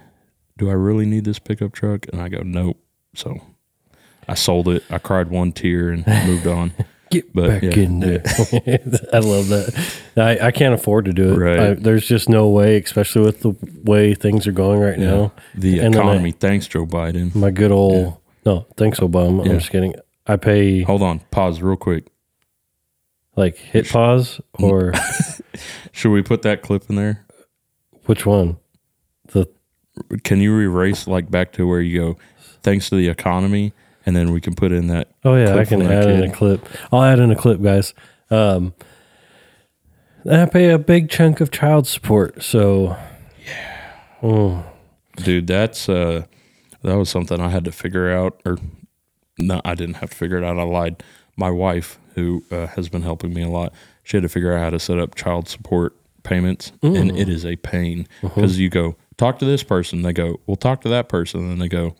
do I really need this pickup truck? And I go, nope. So I sold it. I cried one tear and moved on. Get But, back yeah, in there. I love that. I, I can't afford to do it. Right. I, there's just no way, especially with the way things are going right now. The And then I- economy. Thanks, Joe Biden. My good old no, thanks Obama. Yeah. I'm just kidding. I pay Hold on. Pause real quick. Like hit pause or Should we put that clip in there? which one? The Can you erase like back to where you go, thanks to the economy, and then we can put in that. Oh yeah, I can from that add in kid? a clip. I'll add in a clip, guys. Um, and I pay a big chunk of child support, so yeah. Dude, that's uh that was something I had to figure out or no, I didn't have to figure it out. I lied. My wife, who uh, has been helping me a lot, she had to figure out how to set up child support payments, and it is a pain because you go talk to this person, they go, "Well, talk to that person," and then they go,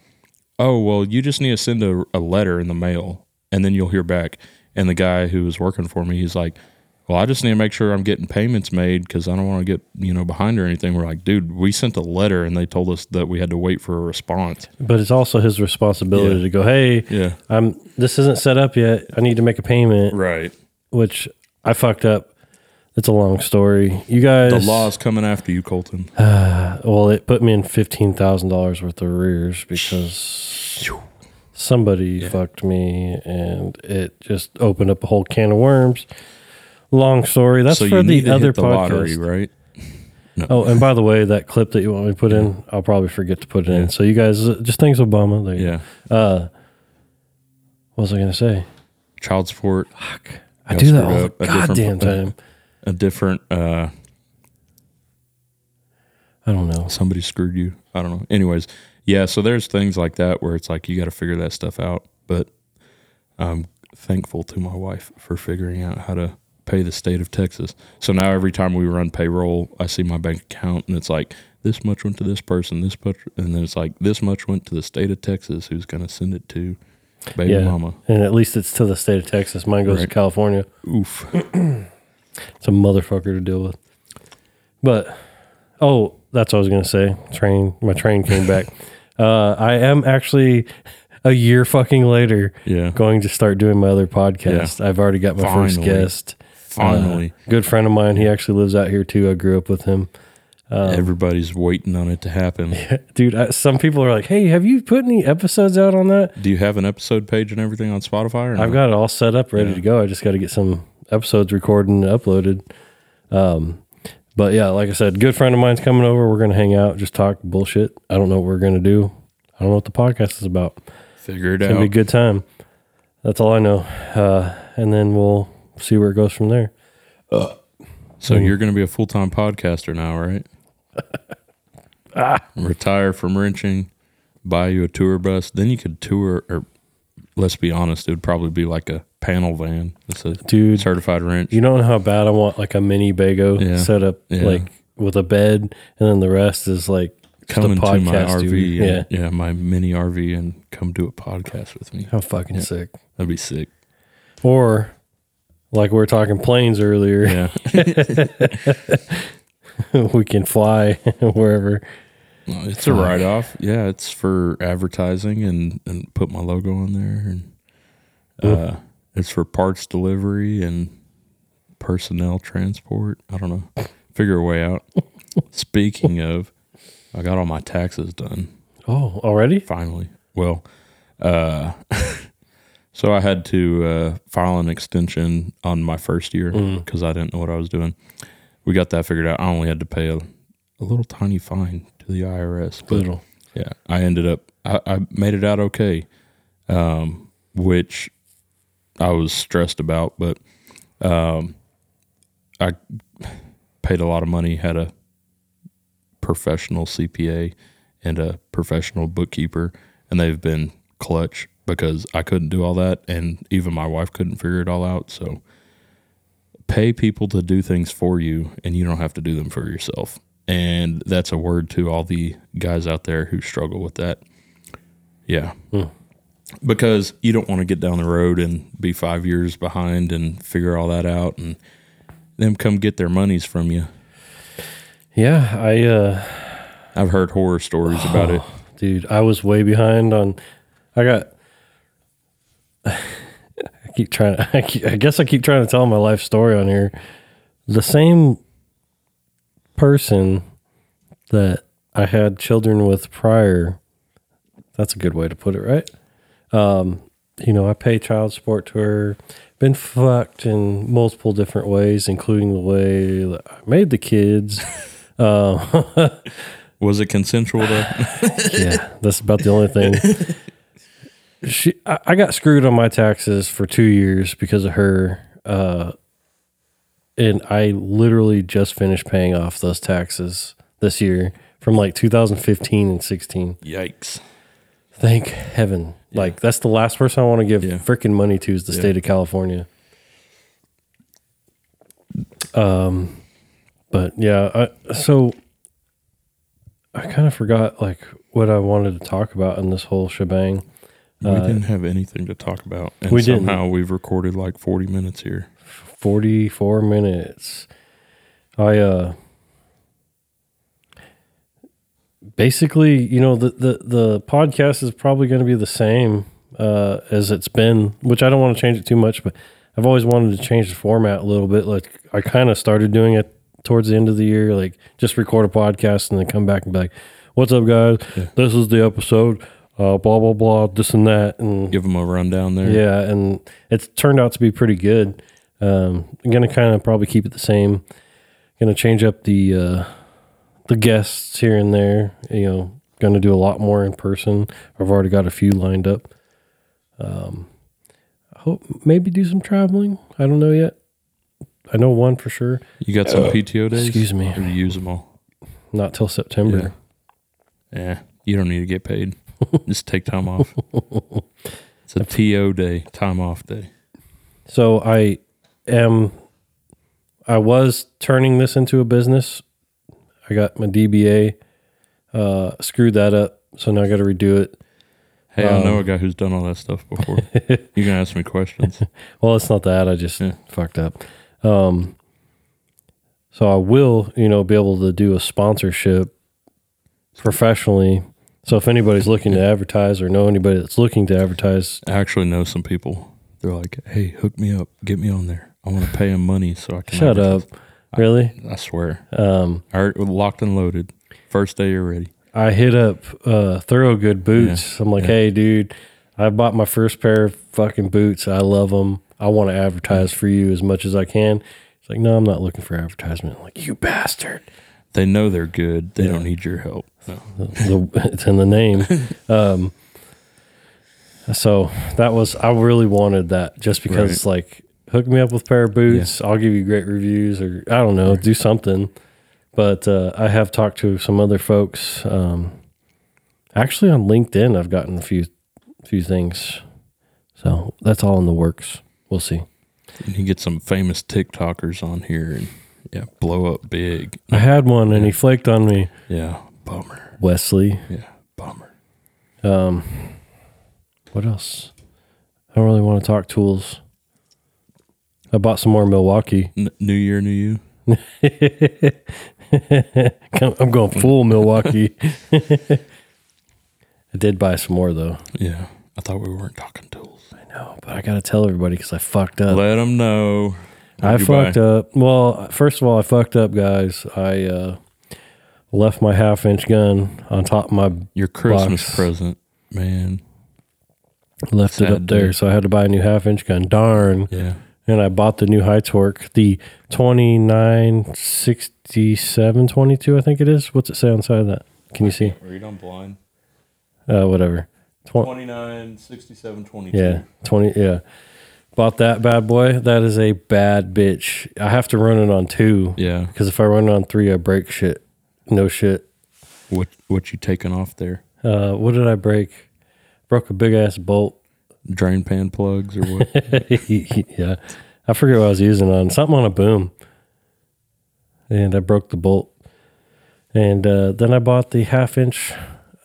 "Oh, well, you just need to send a, a letter in the mail, and then you'll hear back." And the guy who was working for me, he's like, well, I just need to make sure I'm getting payments made because I don't want to get you know behind or anything. We're like, dude, we sent a letter and they told us that we had to wait for a response. But it's also his responsibility Yeah. to go, hey, Yeah. I'm this isn't set up yet. I need to make a payment, Right. which I fucked up. It's a long story. You guys, The law's coming after you, Colton. well, it put me in fifteen thousand dollars worth of arrears because somebody fucked me, and it just opened up a whole can of worms. Long story. That's so for the other the podcast. lottery, right? Oh, and by the way, that clip that you want me to put in, I'll probably forget to put it in. So you guys, uh, just thanks Obama. There Yeah. go. What was I going to say? Child support. I do that all the up. A different- goddamn time. A different. uh I don't know. Somebody screwed you. I don't know. Anyways, yeah. So there's things like that where it's like you got to figure that stuff out. But I'm thankful to my wife for figuring out how to pay the state of Texas. So now every time we run payroll, I see my bank account and it's like this much went to this person, this much, and then it's like this much went to the state of Texas, who's going to send it to baby Yeah, mama. and at least it's to the state of Texas. Mine goes Right. to California. Oof. It's a motherfucker to deal with. But oh, that's what I was gonna say. Train, my train came back. uh, I am actually a year fucking later. Yeah. going to start doing my other podcast. I've already got my first guest. Finally, Uh, good friend of mine. He actually lives out here too. I grew up with him. everybody's waiting on it to happen. Dude, I, some people are like, "Hey, have you put any episodes out on that?" Do you have an episode page and everything on Spotify? Or I've got it all set up, ready Yeah. to go. I just got to get some episodes recorded and uploaded. Um, but yeah, like I said, good friend of mine's coming over. We're gonna hang out, just talk bullshit. I don't know what we're gonna do. I don't know what the podcast is about. figure it out. It's gonna be a good time. That's all I know. Uh, and then we'll see where it goes from there. So you're going to be a full time podcaster now, right? Ah. Retire from wrenching, buy you a tour bus. Then you could tour, or let's be honest, it would probably be like a panel van. It's a Dude, certified wrench. You know how bad I want like a mini bago Yeah. set up Yeah. like with a bed, and then the rest is like come into my podcast. RV, and- Yeah. yeah, my mini RV, and come do a podcast with me. how fucking sick. That'd be sick. Or like we were talking planes earlier, Yeah, we can fly wherever. it's a write off. Yeah, it's for advertising and and put my logo on there, and uh, it's for parts delivery and personnel transport. I don't know. Figure a way out. Speaking of, I got all my taxes done Oh, already? finally. Well, uh, so I had to uh, file an extension on my first year because I didn't know what I was doing. We got that figured out. I only had to pay a, a little tiny fine to the IRS, but Little. yeah, I ended up I, I made it out okay, um, which I was stressed about, but um, I paid a lot of money, had a professional CPA and a professional bookkeeper, and they've been clutch because I couldn't do all that, and even my wife couldn't figure it all out. So, pay people to do things for you, and you don't have to do them for yourself. And that's a word to all the guys out there who struggle with that. Yeah. Because you don't want to get down the road and be five years behind and figure all that out and them come get their monies from you. Yeah, I uh I've heard horror stories about it. dude, I was way behind on I got I keep trying I, keep, I guess I keep trying to tell my life story on here. The same person that I had children with prior that's a good way to put it, right? Um, you know, I pay child support to her, been fucked in multiple different ways, including the way that I made the kids. Uh, Was it consensual though? yeah, that's about the only thing. She, I, I got screwed on my taxes for two years because of her, uh, and I literally just finished paying off those taxes this year from like 2015 and 16. Yikes. Thank heaven! Like that's the last person I want to give Yeah. freaking money to is the state of California. Um, but yeah, I, so I kind of forgot like what I wanted to talk about in this whole shebang. We didn't have anything to talk about. And Uh, we didn't. somehow we've recorded like 40 minutes here. 44 minutes. I uh basically, you know, the the the podcast is probably going to be the same uh as it's been, which I don't want to change it too much, but I've always wanted to change the format a little bit. Like I kind of started doing it towards the end of the year, like just record a podcast and then come back and be like, "What's up, guys? This is the episode. Uh, blah blah blah. This and that." And Give them a rundown there. yeah, and it's turned out to be pretty good. Um, I'm gonna kind of probably keep it the same. Gonna change up the uh, the guests here and there. You know, gonna do a lot more in person. I've already got a few lined up. Um, I hope maybe do some traveling. I don't know yet. I know one for sure. You got some PTO days? Uh, excuse me. Or do you use them all? Not till September. Yeah. You don't need to get paid. Just take time off. It's a TO day, time off day. So I am I was turning this into a business. I got my DBA, uh, screwed that up, so now I got to redo it. Hey, I Um, know a guy who's done all that stuff before. you can ask me questions. Well, it's not that I just Yeah. fucked up. Um, so I will, you know, be able to do a sponsorship professionally. So if anybody's looking to advertise or know anybody that's looking to advertise, I actually know some people. They're like, "Hey, hook me up, get me on there. I want to pay them money so I can." shut up. advertise." Really? I swear. Um, I locked and loaded. First day you're ready. I hit up uh, Thorogood Boots. I'm like, yeah. hey, dude, I bought my first pair of fucking boots. I love them. I want to advertise for you as much as I can. It's like, no, I'm not looking for advertisement. I'm like, you bastard. They know they're good. They don't need your help. The- it's in the name. Um, so that was, I really wanted that just because, like, hook me up with a pair of boots. I'll give you great reviews or I don't know, do something. But uh, I have talked to some other folks. Um, actually, on LinkedIn, I've gotten a few few things. So that's all in the works. We'll see. You get some famous TikTokers on here and yeah, blow up big. I had one and he flaked on me. Yeah, bummer. Wesley. Yeah, bummer. Um, what else? I don't really want to talk tools. I bought some more Milwaukee. N- new year, new you. I'm going full Milwaukee. I did buy some more though. Yeah, I thought we weren't talking tools. I know, but I got to tell everybody because I fucked up. Let them know. I What'd you fucked buy? up. Well, first of all, I fucked up, guys. I uh, left my half inch gun on top of my Your Christmas box. present, man. left it up there, day. so I had to buy a new half inch gun. Darn. Yeah. And I bought the new high torque, the 296722, I think it is. What's it say on the side of that? Can you see? Read on blind. Uh, whatever. Tw- 29, 67, 22. yeah, 20. Yeah. Bought that bad boy. That is a bad bitch. I have to run it on two. Yeah. Because if I run it on three, I break shit. No shit. What what you taking off there? Uh, what did I break? Broke a big ass bolt. Drain pan plugs or what? yeah. I forget what I was using on. Something on a boom. And I broke the bolt. And uh, then I bought the half inch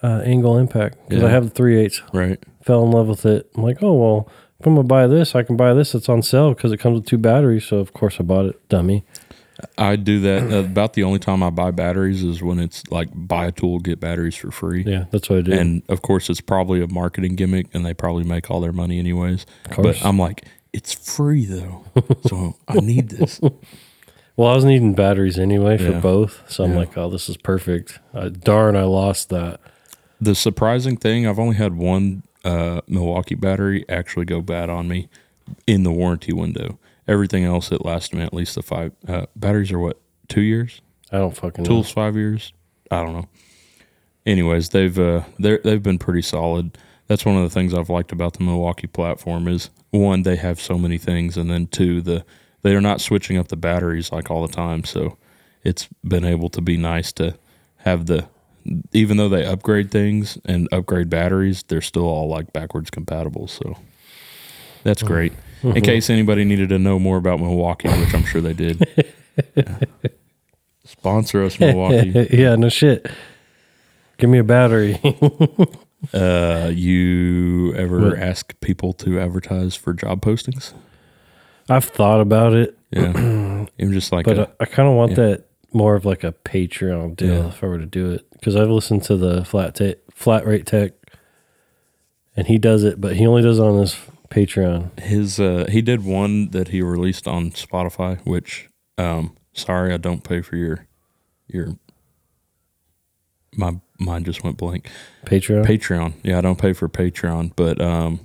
uh, angle impact because I have the three eighths. right. Fell in love with it. I'm like, oh, well, if I'm to buy this, I can buy this. It's on sale because it comes with two batteries. So, of course, I bought it. Dummy. I do that. Uh, about the only time I buy batteries is when it's like buy a tool, get batteries for free. Yeah, that's what I do. And of course, it's probably a marketing gimmick, and they probably make all their money anyways. But I'm like, it's free though, so I need this. well, I was needing batteries anyway for Yeah. both. So I'm Yeah. like, oh, this is perfect. Uh, darn, I lost that. The surprising thing, I've only had one uh, Milwaukee battery actually go bad on me in the warranty window. Everything else, that lasts me at least the five. Uh, batteries are what two years? I don't fucking know. Tools five years. I don't know. Anyways, they've uh, they they've been pretty solid. That's one of the things I've liked about the Milwaukee platform is one they have so many things, and then two the they are not switching up the batteries like all the time. So it's been able to be nice to have the even though they upgrade things and upgrade batteries, they're still all like backwards compatible. So that's great. In case anybody needed to know more about Milwaukee, which I'm sure they did. Yeah. Sponsor us, Milwaukee. yeah, no shit. Give me a battery. Uh, you ever What? ask people to advertise for job postings? I've thought about it, Yeah, even just like but a, I, I kind of want yeah. that more of like a Patreon deal Yeah. if I were to do it because I've listened to the flat ta- flat rate tech, and he does it, but he only does it on his Patreon. his uh he did one that he released on Spotify, which um sorry I don't pay for your your my mine just went blank. Patreon. Patreon. Yeah, I don't pay for Patreon, but um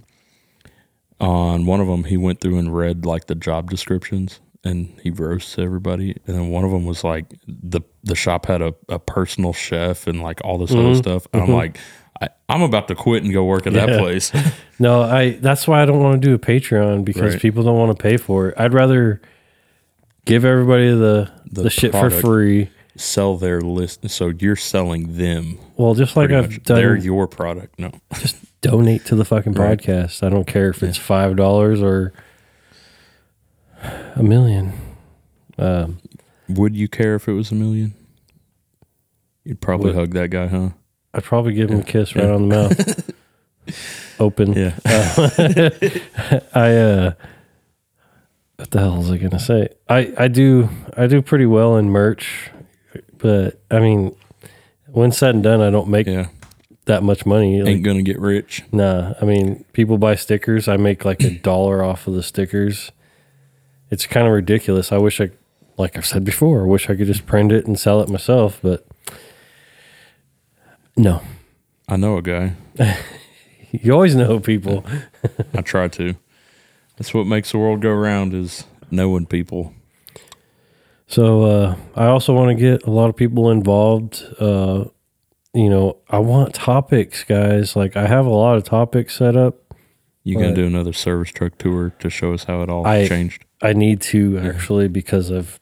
on one of them he went through and read like the job descriptions and he roasts everybody and then one of them was like the the shop had a, a personal chef and like all this other stuff and I'm like I, I'm about to quit and go work at that place. No, I. That's why I don't want to do a Patreon because Right. people don't want to pay for it. I'd rather give everybody the the, The shit for free. Sell their list so you're selling them Well, just like I've much. done, They're your product. No. just donate to the fucking Right. podcast. I don't care if it's five dollars or a million. Um, Would you care if it was a million? You'd probably Would- hug that guy, huh? I'd probably give him a kiss right on the mouth. Open. Yeah. I uh what the hell was I gonna say? I I do I do pretty well in merch, but I mean, when said and done, I don't make yeah. that much money. Like, Ain't gonna get rich. nah, I mean, people buy stickers. I make like a dollar off of the stickers. It's kind of ridiculous. I wish I, like I've said before, I wish I could just print it and sell it myself, but no. I know a guy. You always know people. I try to. That's what makes the world go round is knowing people. So uh, I also want to get a lot of people involved. Uh, you know, I want topics, guys. Like I have a lot of topics set up. You gonna do another service truck tour to show us how it all I- changed? I need to actually because of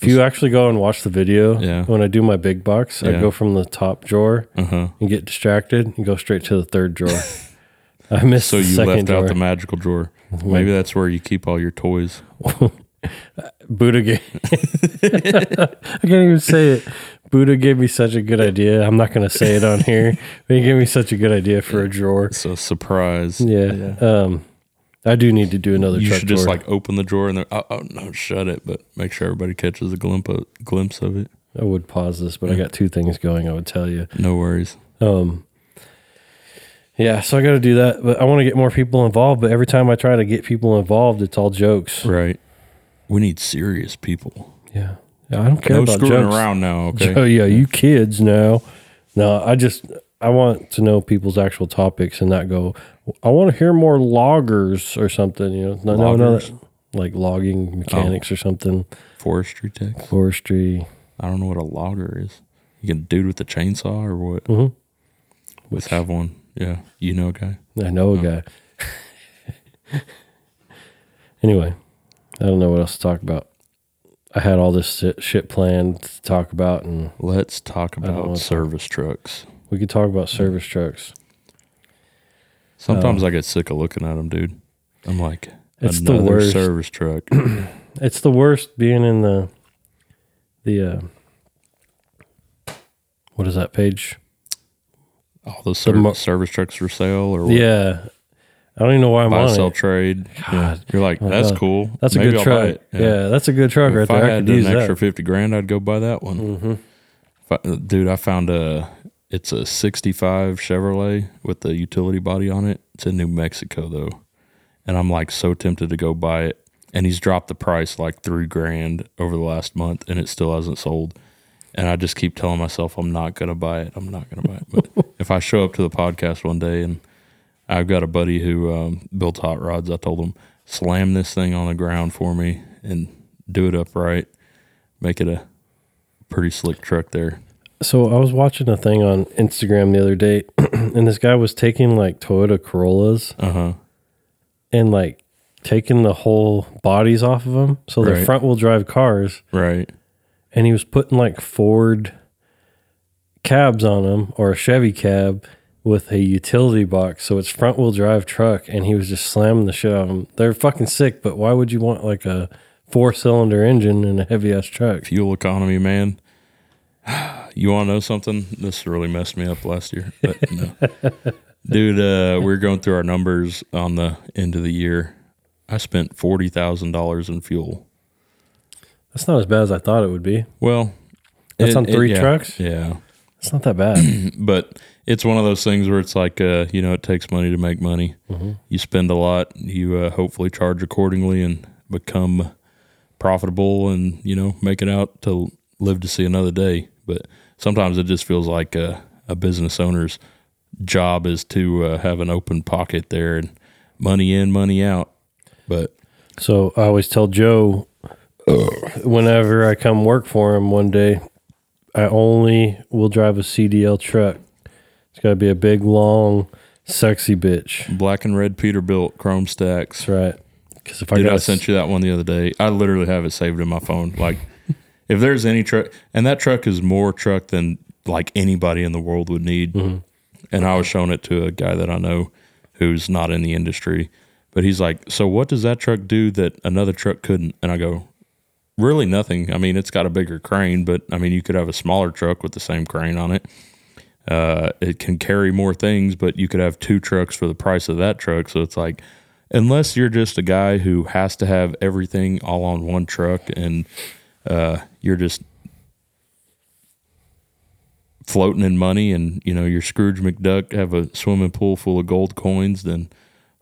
if you actually go and watch the video Yeah. when I do my big box, I go from the top drawer Uh huh. and get distracted and go straight to the third drawer. I missed So you left drawer. out the magical drawer. Maybe that's where you keep all your toys. Buddha gave I can't even say it. Buddha gave me such a good idea. I'm not going to say it on here. But he gave me such a good idea for a drawer. So surprise. Yeah. Um, I do need to do another You should just drawer. like open the drawer and then oh, oh no, shut it, but make sure everybody catches a glimpse of, glimpse of it. I would pause this, but I got two things going. I would tell you. No worries. Um, yeah, so I got to do that, but I want to get more people involved. But every time I try to get people involved, it's all jokes. Right. We need serious people. Yeah, yeah I don't care No about screwing jokes. around now, okay? Oh yeah, you kids now. No, I just I want to know people's actual topics and not go. I want to hear more loggers or something. You know, no, no, no, Loggers? like logging mechanics or something, Forestry tech. forestry. I don't know what a logger is. You get a dude with a chainsaw or what? Mhm. Let's have one. Yeah. You know a guy. I know a guy. anyway, I don't know what else to talk about. I had all this shit, planned to talk about, and Let's talk about service trucks. We could talk about service trucks. Sometimes I get sick of looking at them, dude. I'm like, It's the worst. service truck. It's the worst being in the the uh, what is that page? All the ser- mo- service trucks for sale or what? Yeah, I don't even know why I'm buy on sell it. trade. God. You're like, Oh, that's cool. That's a Maybe good I'll truck. it. Yeah. that's a good truck right if there. I I, had an extra that. fifty grand, I'd go buy that one. hmm I- dude, I found a it's a '65 Chevrolet with the utility body on it. It's in New Mexico though, and I'm like so tempted to go buy it. And he's dropped the price like three grand over the last month, and it still hasn't sold. And I just keep telling myself I'm not gonna buy it. I'm not gonna buy it. But if I show up to the podcast one day and I've got a buddy who um, built hot rods, I told him slam this thing on the ground for me and do it upright, make it a pretty slick truck there. So I was watching a thing on Instagram the other day, and this guy was taking like Toyota Corollas Uh huh. and like taking the whole bodies off of them, so they're Right. front wheel drive cars, Right. and he was putting like Ford cabs on them or a Chevy cab with a utility box, so it's front wheel drive truck, and he was just slamming the shit out of them. They're fucking sick, but why would you want like a four cylinder engine in a heavy ass truck? Fuel economy, man. You want to know something? This really messed me up last year. But no. Dude, uh, we are going through our numbers on the end of the year I spent forty thousand dollars in fuel. That's not as bad as I thought it would be. Well, That's on three yeah, trucks? Yeah, It's not that bad. but it's one of those things where it's like, uh, you know, it takes money to make money. You spend a lot, you uh, hopefully charge accordingly and become profitable, and you know, make it out to live to see another day. But sometimes it just feels like a, a business owner's job is to uh, have an open pocket there and money in, money out. But so I always tell Joe, whenever I come work for him one day, I only will drive a CDL truck. It's got to be a big, long, sexy bitch. black and red Peterbilt chrome stacks. That's right. Because if I Dude, got I sent you that one the other day. I literally have it saved in my phone. Like, if there's any truck, and that truck is more truck than like anybody in the world would need. And I was showing it to a guy that I know who's not in the industry, but he's like, "So what does that truck do that another truck couldn't?" And I go, "Really nothing. I mean, it's got a bigger crane, but I mean, you could have a smaller truck with the same crane on it. Uh, it can carry more things, but you could have two trucks for the price of that truck. So it's like, unless you're just a guy who has to have everything all on one truck and uh, you're just floating in money and you know you're Scrooge McDuck have a swimming pool full of gold coins, then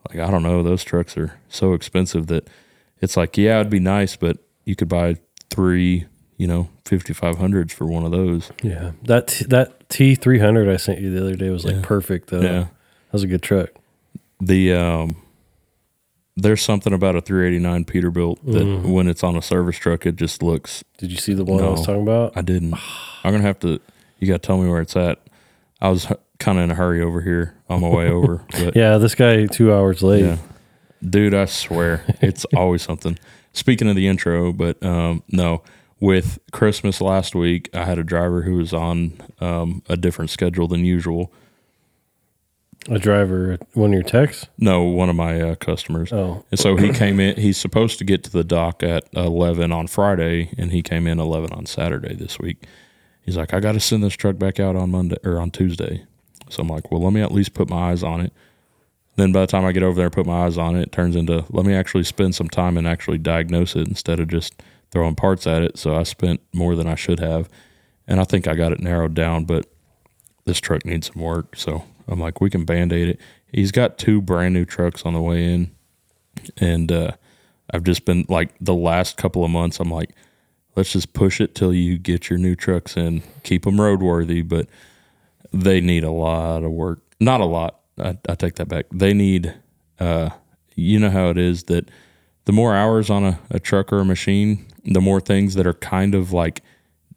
like I don't know, those trucks are so expensive that it's like yeah, it'd be nice, but you could buy three, you know, fifty five hundreds for one of those. yeah, that t- that T three hundred I sent you the other day was like perfect though. Yeah. that was a good truck. the um there's something about a 389 Peterbilt that when it's on a service truck, it just looks. Did you see the one I was talking about? I didn't. I'm gonna have to. You got to tell me where it's at. I was kind of in a hurry over here on my way over. But Yeah, this guy two hours late. yeah, dude, I swear it's always something. Speaking of the intro, but um, no, with Christmas last week, I had a driver who was on um, a different schedule than usual. A driver, one of your texts. No, one of my uh, customers. Oh. And so he came in. He's supposed to get to the dock at eleven on Friday, and he came in eleven on Saturday this week. He's like, I got to send this truck back out on Monday or on Tuesday. So I'm like, well, let me at least put my eyes on it. Then by the time I get over there and put my eyes on it, it turns into let me actually spend some time and actually diagnose it instead of just throwing parts at it. So I spent more than I should have, and I think I got it narrowed down. But this truck needs some work. So I'm like, we can band aid it. He's got two brand new trucks on the way in. And uh, I've just been like the last couple of months, I'm like, let's just push it till you get your new trucks in, keep them roadworthy, but they need a lot of work. Not a lot. I, I take that back. They need, uh, you know how it is that the more hours on a, a truck or a machine, the more things that are kind of like,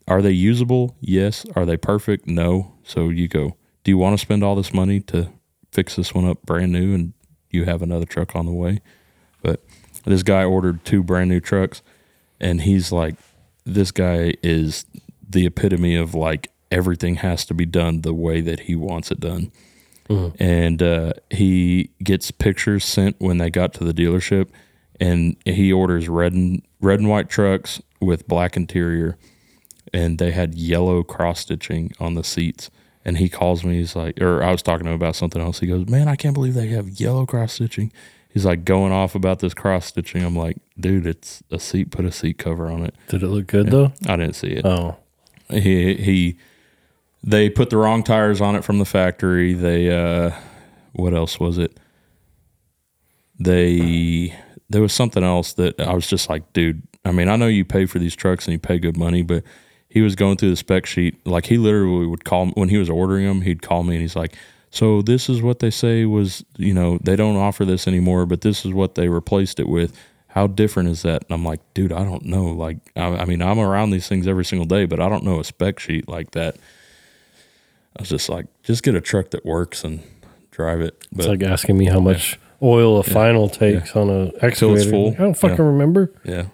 are they usable? Yes. Are they perfect? No. So you go, do you want to spend all this money to fix this one up brand new and you have another truck on the way? But this guy ordered two brand new trucks and he's like, this guy is the epitome of like everything has to be done the way that he wants it done. And uh, he gets pictures sent when they got to the dealership, and he orders red and red and white trucks with black interior, and they had yellow cross stitching on the seats. And he calls me. He's like, or I was talking to him about something else. He goes, "Man, I can't believe they have yellow cross stitching." He's like going off about this cross stitching. I'm like, dude, it's a seat. Put a seat cover on it. Did it look good though? I didn't see it. Oh, He he. They put the wrong tires on it from the factory. They uh, what else was it? They there was something else that I was just like, dude. I mean, I know you pay for these trucks and you pay good money, but he was going through the spec sheet. Like he literally would call when he was ordering them. He'd call me and he's like, "So this is what they say was, you know, they don't offer this anymore, but this is what they replaced it with." How different is that? And I'm like, dude, I don't know. Like, I, I mean, I'm around these things every single day, but I don't know a spec sheet like that. I was just like, just get a truck that works and drive it. But it's like asking me how much oil a final takes on a excavator. full. I don't fucking Yeah. remember. yeah.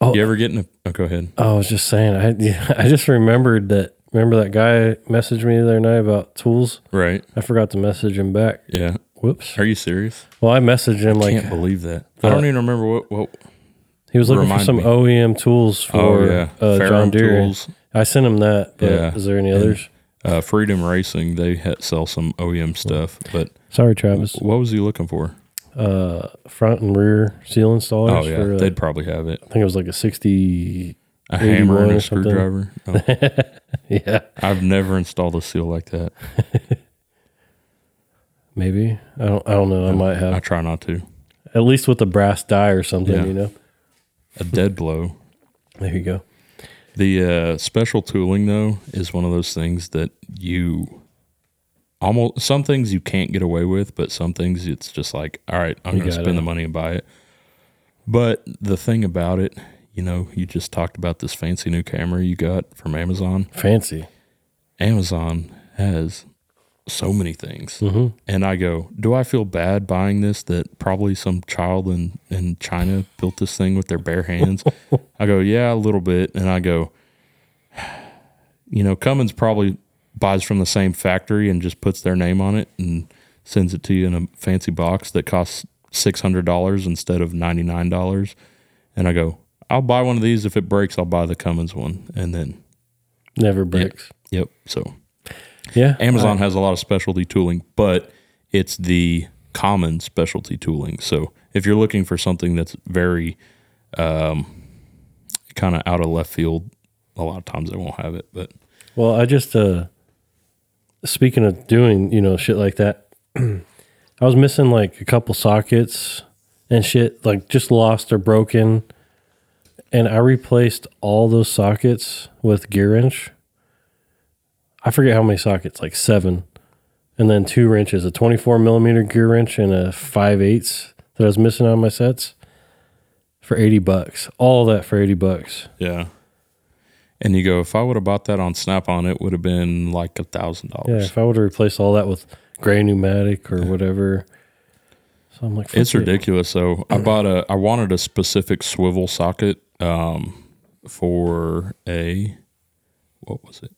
Oh. you ever get in a? Oh, go ahead. I was just saying. I yeah, I just remembered that. Remember that guy messaged me the other night about tools. Right. I forgot to message him back. Yeah. Whoops. Are you serious? Well, I messaged him I like I can't believe that. I don't even remember what. what he was looking for some me. OEM tools for oh yeah, uh, John Deere. Tools, I sent him that. But Yeah. is there any And- others? uh, Freedom Racing. They sell some OEM stuff. But Sorry, Travis. what was he looking for? Uh, front and rear seal installers. Oh yeah, for, uh, they'd probably have it. I think it was like a sixty. A hammer 81 and a screwdriver. Oh, Yeah, I've never installed a seal like that. maybe. I don't. I don't know. I might have I try not to. at least with a brass die or something. Yeah. You know. A dead blow. There you go. The uh, special tooling though is one of those things that you almost some things you can't get away with, but some things it's just like, all right, I'm going to spend the money and buy it. But the thing about it, you know, you just talked about this fancy new camera you got from Amazon. Fancy. Amazon has so many things. Mm-hmm. And I go, do I feel bad buying this that probably some child in, in China built this thing with their bare hands? I go, yeah, a little bit. And I go, you know, Cummins probably buys from the same factory and just puts their name on it and sends it to you in a fancy box that costs $600 instead of $99. And I go, I'll buy one of these. If it breaks, I'll buy the Cummins one. And then, Never breaks. yep. So Yeah. Amazon has a lot of specialty tooling, but it's the common specialty tooling. So if you're looking for something that's very um, kind of out of left field, a lot of times they won't have it. But Well, I just uh speaking of doing, you know, shit like that, I was missing like a couple sockets and shit, like just lost or broken. And I replaced all those sockets with gear wrench. I forget how many sockets, like seven. And then two wrenches, a 24 millimeter gear wrench and a 5 eighths that I was missing on my sets for 80 bucks. All that for 80 bucks. yeah. And you go, if I would have bought that on Snap on, it would have been like a thousand dollars. Yeah, if I would have replaced all that with Grey Pneumatic or whatever. So I'm like, It's it. ridiculous. So I bought a, I wanted a specific swivel socket um, for a, what was it?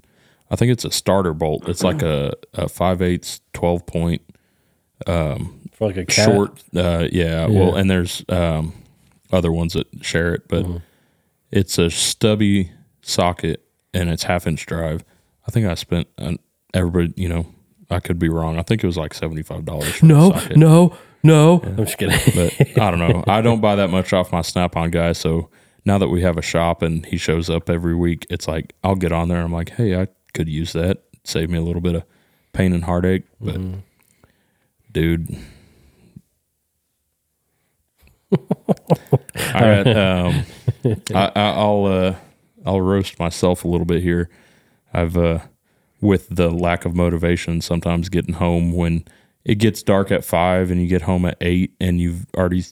I think it's a starter bolt. It's like a, a 5 eighths 12 point for like a cat. short. Uh, yeah, Well, and there's um, other ones that share it, but it's a stubby socket and it's half inch drive. I think I spent an, everybody, you know, I could be wrong. I think it was like seventy five dollars. No, no, no. I'm just kidding. but I don't know. I don't buy that much off my Snap on guy. So now that we have a shop and he shows up every week, it's like I'll get on there. I'm like, hey, I could use that. Save me a little bit of pain and heartache. But dude. All right. Um, I, I, I'll uh, I'll roast myself a little bit here. I've uh, with the lack of motivation, sometimes getting home when it gets dark at five and you get home at eight and you've already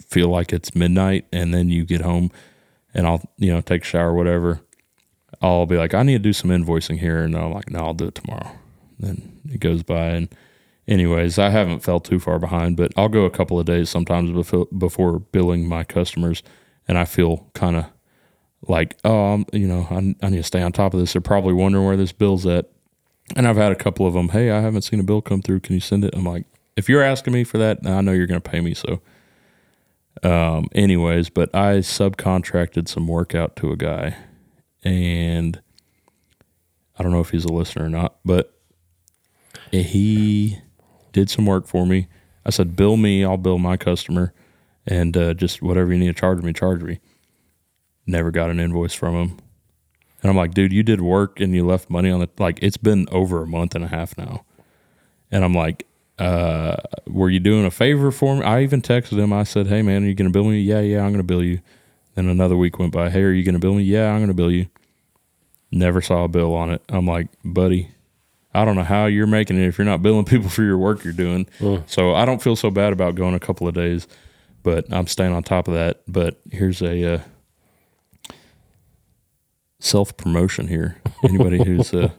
feel like it's midnight and then you get home and I'll you know take a shower whatever. I'll be like I need to do some invoicing here and I'm like no I'll do it tomorrow. Then it goes by and anyways I haven't fell too far behind but I'll go a couple of days sometimes before before billing my customers and I feel kind of like oh I'm, you know I, I need to stay on top of this. They're probably wondering where this bill's at. And I've had a couple of them. Hey, I haven't seen a bill come through. Can you send it? I'm like, if you're asking me for that, I know you're going to pay me. So, um, anyways, but I subcontracted some work out to a guy, and I don't know if he's a listener or not, but he did some work for me. I said, bill me, I'll bill my customer, and uh, just whatever you need to charge me, charge me. Never got an invoice from him. And I'm like, dude, you did work and you left money on the like it's been over a month and a half now. And I'm like, uh, were you doing a favor for me? I even texted him. I said, Hey man, are you gonna bill me? Yeah, yeah, I'm gonna bill you. Then another week went by. Hey, are you gonna bill me? Yeah, I'm gonna bill you. Never saw a bill on it. I'm like, buddy, I don't know how you're making it if you're not billing people for your work you're doing. So I don't feel so bad about going a couple of days, but I'm staying on top of that. But here's a uh, self promotion here. Anybody who's uh,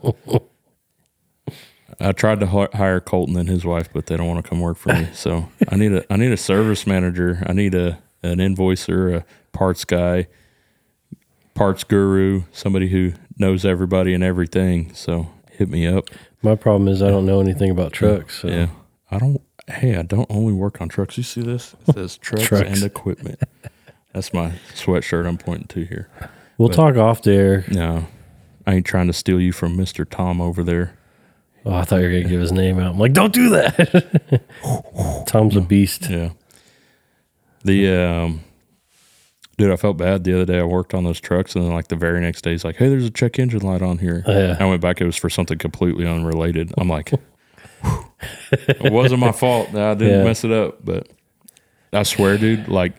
I tried to hire Colton and his wife, but they don't want to come work for me. So I need a I need a service manager. I need a an invoicer, a parts guy, parts guru, somebody who knows everybody and everything. So hit me up. My problem is I don't know anything about trucks. So. Yeah. I don't hey, I don't only work on trucks. You see this? It says trucks, Trucks. and equipment. That's my sweatshirt I'm pointing to here. We'll talk off there. No. I ain't trying to steal you from Mr. Tom over there. Oh, I thought you were gonna give his name out. I'm like, don't do that. Tom's a beast. Yeah. The um, dude, I felt bad the other day. I worked on those trucks, and then like the very next day, he's like, "Hey, there's a check engine light on here." Oh, yeah. I went back. It was for something completely unrelated. I'm like, it wasn't my fault. I didn't Yeah. mess it up, but I swear, dude, like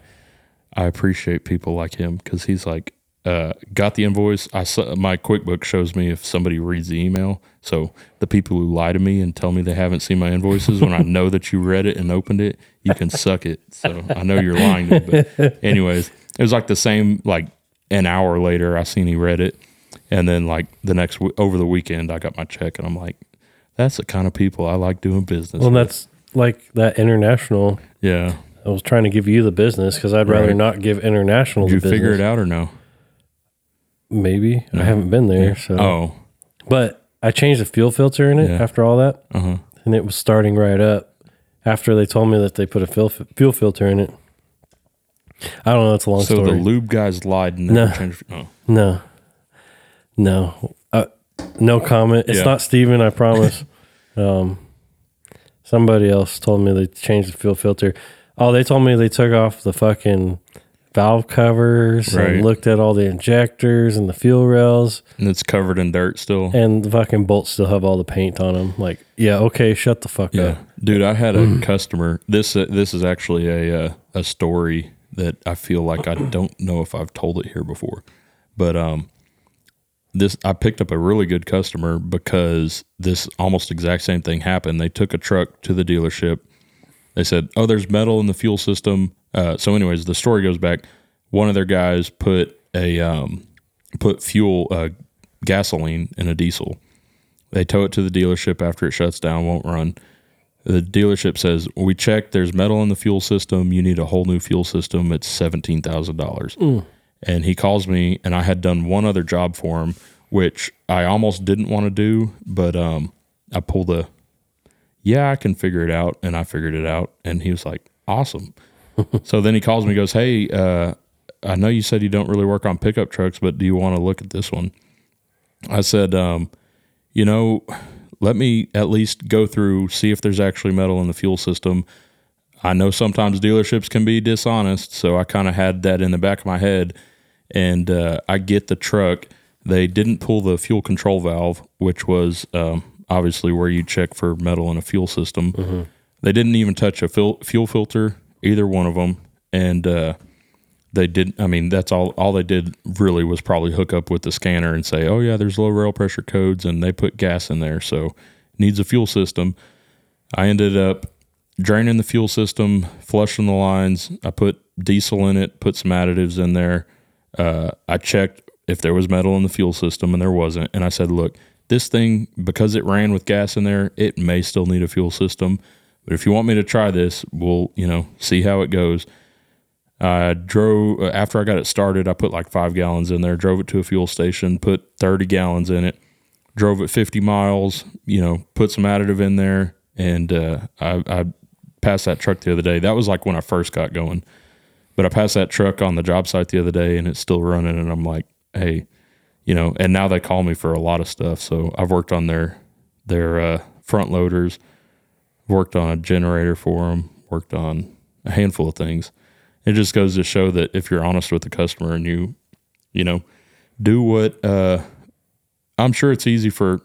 I appreciate people like him because he's like, uh, got the invoice. I saw, my QuickBook shows me if somebody reads the email. So the people who lie to me and tell me they haven't seen my invoices when I know that you read it and opened it, you can suck it. So I know you're lying. To me, but anyways, it was like the same. Like an hour later, I seen he read it, and then like the next w- over the weekend, I got my check, and I'm like, that's the kind of people I like doing business. Well, with. that's like that international. yeah. I was trying to give you the business because I'd rather Right. not give international Did you business. figure it out or no? Maybe I haven't been there. So, Oh, but I changed the fuel filter in it Yeah. after all that, uh-huh. and it was starting right up. After they told me that they put a fuel fuel filter in it. I don't know. It's a long story. So story. the lube guys lied and never No. changed. Oh. No, no, uh, no comment. It's Yeah. not Steven, I promise. um, somebody else told me they changed the fuel filter. Oh, they told me they took off the fucking valve covers Right. and looked at all the injectors and the fuel rails, And it's covered in dirt still. and the fucking bolts still have all the paint on them. Like, yeah, okay, shut the fuck Yeah, up. dude, I had a Mm. customer. This uh, this is actually a uh, a story that I feel like I don't know if I've told it here before, but um, this I picked up a really good customer because this almost exact same thing happened. They took a truck to the dealership. They said, "Oh, there's metal in the fuel system." Uh, so, anyways, the story goes back. One of their guys put a um, put fuel uh, gasoline in a diesel. They tow it to the dealership after it shuts down, won't run. The dealership says, We checked, there's metal in the fuel system. You need a whole new fuel system. It's $17,000. And he calls me, and I had done one other job for him, which I almost didn't want to do, but um, I pulled the, yeah, I can figure it out. And I figured it out. And he was like, Awesome. so then he calls me, goes, Hey, uh, I know you said you don't really work on pickup trucks, but do you want to look at this one? I said, um, you know, let me at least go through, see if there's actually metal in the fuel system. I know sometimes dealerships can be dishonest, so I kind of had that in the back of my head. And uh, I get the truck. They didn't pull the fuel control valve, which was um, obviously where you check for metal in a fuel system. They didn't even touch a fil- fuel filter, either one of them. And uh, they did i mean that's all all they did really was probably hook up with the scanner and say oh yeah there's low rail pressure codes and they put gas in there so needs a fuel system. I ended up draining the fuel system flushing the lines. I put diesel in it put some additives in there. Uh, i checked if there was metal in the fuel system and there wasn't and i said look this thing because it ran with gas in there it may still need a fuel system but if you want me to try this we'll you know see how it goes I drove after I got it started. I put like five gallons in there. Drove it to a fuel station. Put thirty gallons in it. Drove it fifty miles. You know, put some additive in there, and uh, I, I passed that truck the other day. That was like when I first got going. But I passed that truck on the job site the other day, and it's still running. And I'm like, hey, you know. And now they call me for a lot of stuff. So I've worked on their their uh, front loaders. Worked on a generator for them. Worked on a handful of things it just goes to show that if you're honest with the customer and you you know do what uh i'm sure it's easy for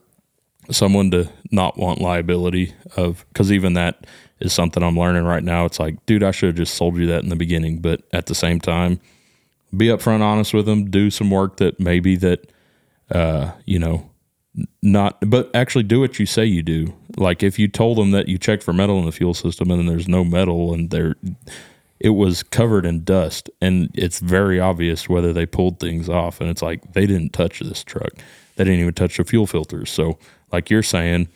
someone to not want liability of because even that is something i'm learning right now it's like dude i should have just sold you that in the beginning but at the same time be upfront honest with them do some work that maybe that uh you know not but actually do what you say you do like if you told them that you checked for metal in the fuel system and then there's no metal and there it was covered in dust and it's very obvious whether they pulled things off and it's like they didn't touch this truck they didn't even touch the fuel filters so like you're saying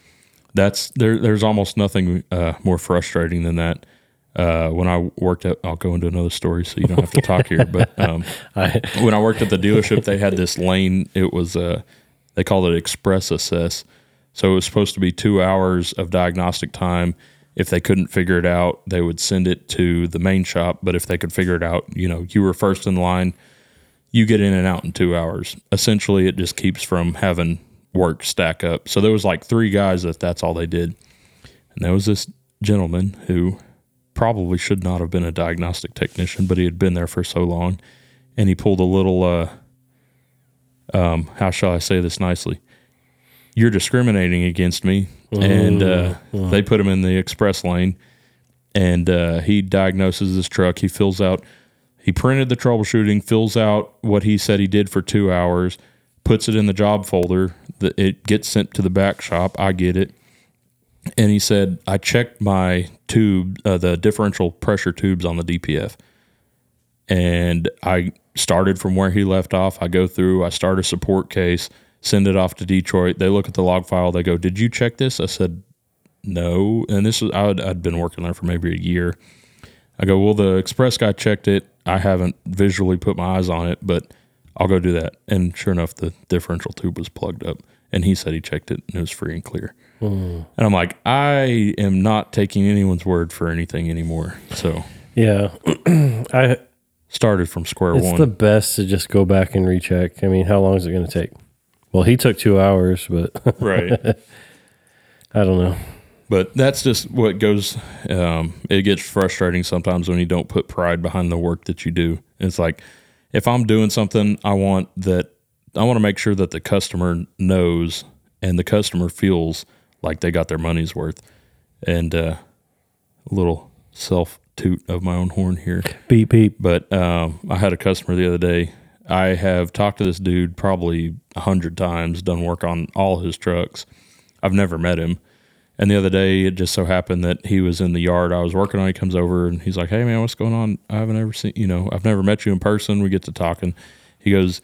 that's there there's almost nothing uh, more frustrating than that uh, when I worked at, I'll go into another story so you don't have to talk here. But um, I, when I worked at the dealership, they had this lane. It was uh, they called it express assess. So it was supposed to be two hours of diagnostic time. If they couldn't figure it out, they would send it to the main shop. But if they could figure it out, you know, you were first in line. You get in and out in two hours. Essentially, it just keeps from having work stack up. So there was like three guys that that's all they did, and there was this gentleman who probably should not have been a diagnostic technician, but he had been there for so long, and he pulled a little. Uh, um, how shall I say this nicely? You're discriminating against me, and uh, they put him in the express lane, and uh, he diagnoses this truck. He fills out. He printed the troubleshooting, fills out what he said he did for two hours, puts it in the job folder. The, it gets sent to the back shop. I get it and he said I checked my tube, uh, the differential pressure tubes on the DPF, and I started from where he left off. I go through, I start a support case, send it off to Detroit. They look at the log file. They go, "Did you check this?" I said, "No." And this was I'd, I'd been working there for maybe a year. I go, "Well, the express guy checked it. I haven't visually put my eyes on it, but I'll go do that." And sure enough, the differential tube was plugged up, and he said he checked it and it was free and clear. Hmm. And I'm like, I am not taking anyone's word for anything anymore. So Yeah. I started from square it's one. It's the best to just go back and recheck. I mean, how long is it going to take? Well, he took 2 hours, but right. I don't know. But that's just what goes. Um, it gets frustrating sometimes when you don't put pride behind the work that you do. It's like if I'm doing something, I want that. I want to make sure that the customer knows and the customer feels like they got their money's worth. And uh, a little self toot of my own horn here. Beep beep. But um, I had a customer the other day. I have talked to this dude probably a hundred times, done work on all his trucks. I've never met him. And the other day, it just so happened that he was in the yard I was working on. He comes over and he's like, "Hey man, what's going on? I haven't ever seen you know, I've never met you in person." We get to talking. He goes,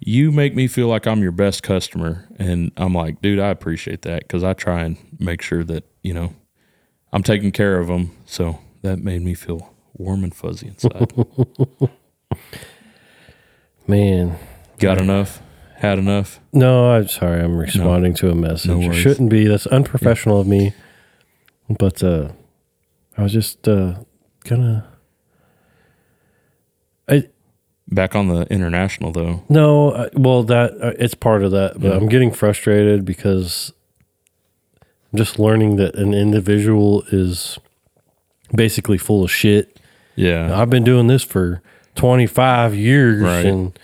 "You make me feel like I'm your best customer," and I'm like, "Dude, I appreciate that because I try and make sure that you know I'm taking care of them." So that made me feel warm and fuzzy inside. Man. Got enough? Had enough? No, I'm sorry. I'm responding to a message. No worries. shouldn't be. That's unprofessional of me. But uh I was just uh gonna I Back on the international though. no, uh, well that uh, it's part of that, but Yeah. I'm getting frustrated because I'm just learning that an individual is basically full of shit. Yeah. I've been doing this for 25 years Right. and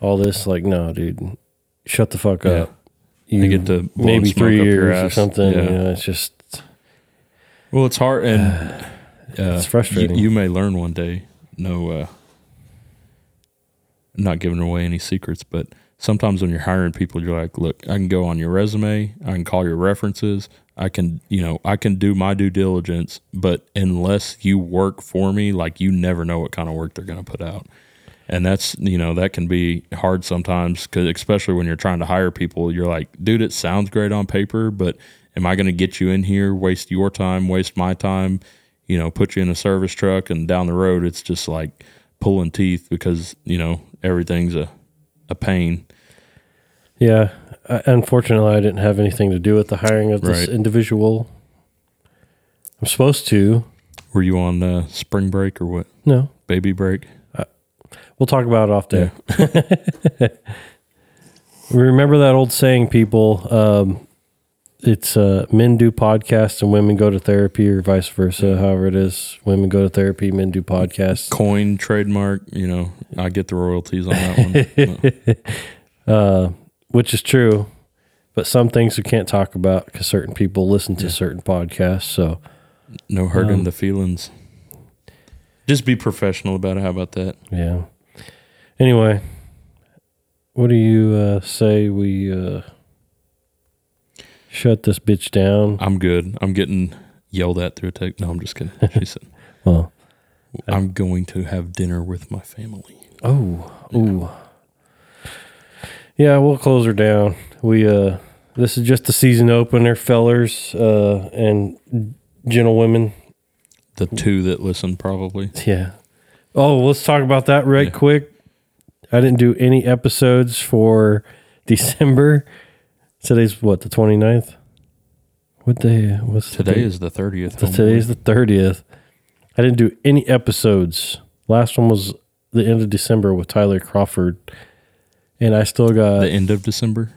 all this like no, dude. Shut the fuck Yeah. up. You They get to maybe 3 years or something, Yeah. you know, it's just Well, it's hard and uh, It's frustrating. You, you may learn one day. No, uh, not giving away any secrets, but sometimes when you're hiring people, you're like, look, I can go on your resume, I can call your references, I can, you know, I can do my due diligence, but unless you work for me, like you never know what kind of work they're going to put out. And that's, you know, that can be hard sometimes because, especially when you're trying to hire people, you're like, dude, it sounds great on paper, but am I going to get you in here, waste your time, waste my time, you know, put you in a service truck and down the road, it's just like pulling teeth because, you know, everything's a, a pain. Yeah. Uh, unfortunately, I didn't have anything to do with the hiring of this Right. individual. I'm supposed to. Were you on uh, spring break or what? No. Baby break? We'll talk about it off there. We remember that old saying, people? Um, it's uh, men do podcasts and women go to therapy, or vice versa. However, it is, women go to therapy, men do podcasts. Coin trademark, you know, I get the royalties on that one. uh, which is true. But some things we can't talk about because certain people listen to certain podcasts. So No hurting Um, the feelings. Just be professional about it. How about that? yeah. Anyway, what do you uh, say we uh, shut this bitch down? I'm good. I'm getting yelled at through a text. No, I'm just kidding. She said, Well, I'm going to have dinner with my family. oh, ooh, yeah. We'll close her down. We uh, this is just the season opener, fellers uh, and gentlewomen. The two that listen, probably. Yeah. Oh, let's talk about that right Yeah. quick. I didn't do any episodes for December. Today's what, the 29th? What day? What's the Today date? is the 30th. The- Today's the 30th. I didn't do any episodes. Last one was the end of December with Tyler Crawford. And I still got the end of December.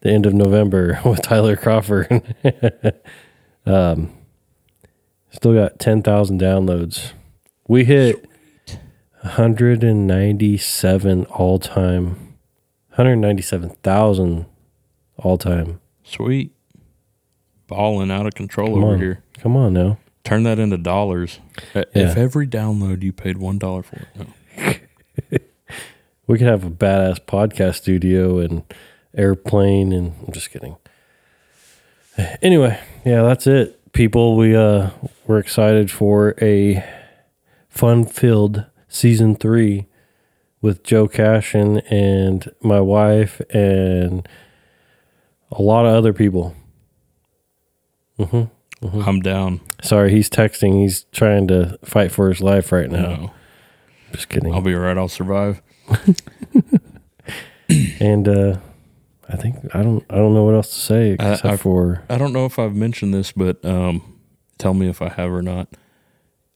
the end of November with Tyler Crawford. um, Still got 10,000 downloads. We hit 197 all time, 197,000 all time. Sweet. Balling out of control Come over on. here. Come on now. Turn that into dollars. If every download you paid one dollar for it. No. We could have a badass podcast studio and airplane and I'm just kidding. Anyway, yeah, that's it. People, we uh we're excited for a fun-filled season 3 with Joe Cashen and my wife and a lot of other people. I'm down. Sorry, he's texting. He's trying to fight for his life right now. No. Just kidding. I'll be all right. I'll survive. and uh I think I don't I don't know what else to say I- except I've- for I don't know if I've mentioned this, but um, tell me if I have or not.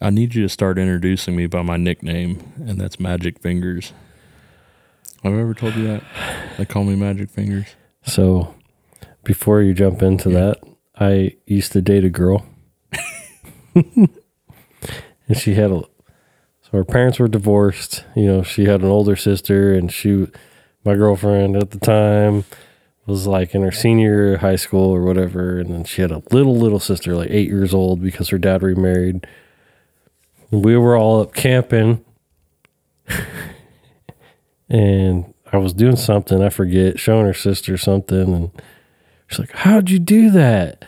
I need you to start introducing me by my nickname, and that's Magic Fingers. I've I ever told you that? They call me Magic Fingers. So, before you jump into that, I used to date a girl, and she had a. So her parents were divorced. You know, she had an older sister, and she, my girlfriend at the time, was like in her senior high school or whatever, and then she had a little little sister, like eight years old, because her dad remarried. We were all up camping, and I was doing something, I forget, showing her sister something, and she's like, How'd you do that?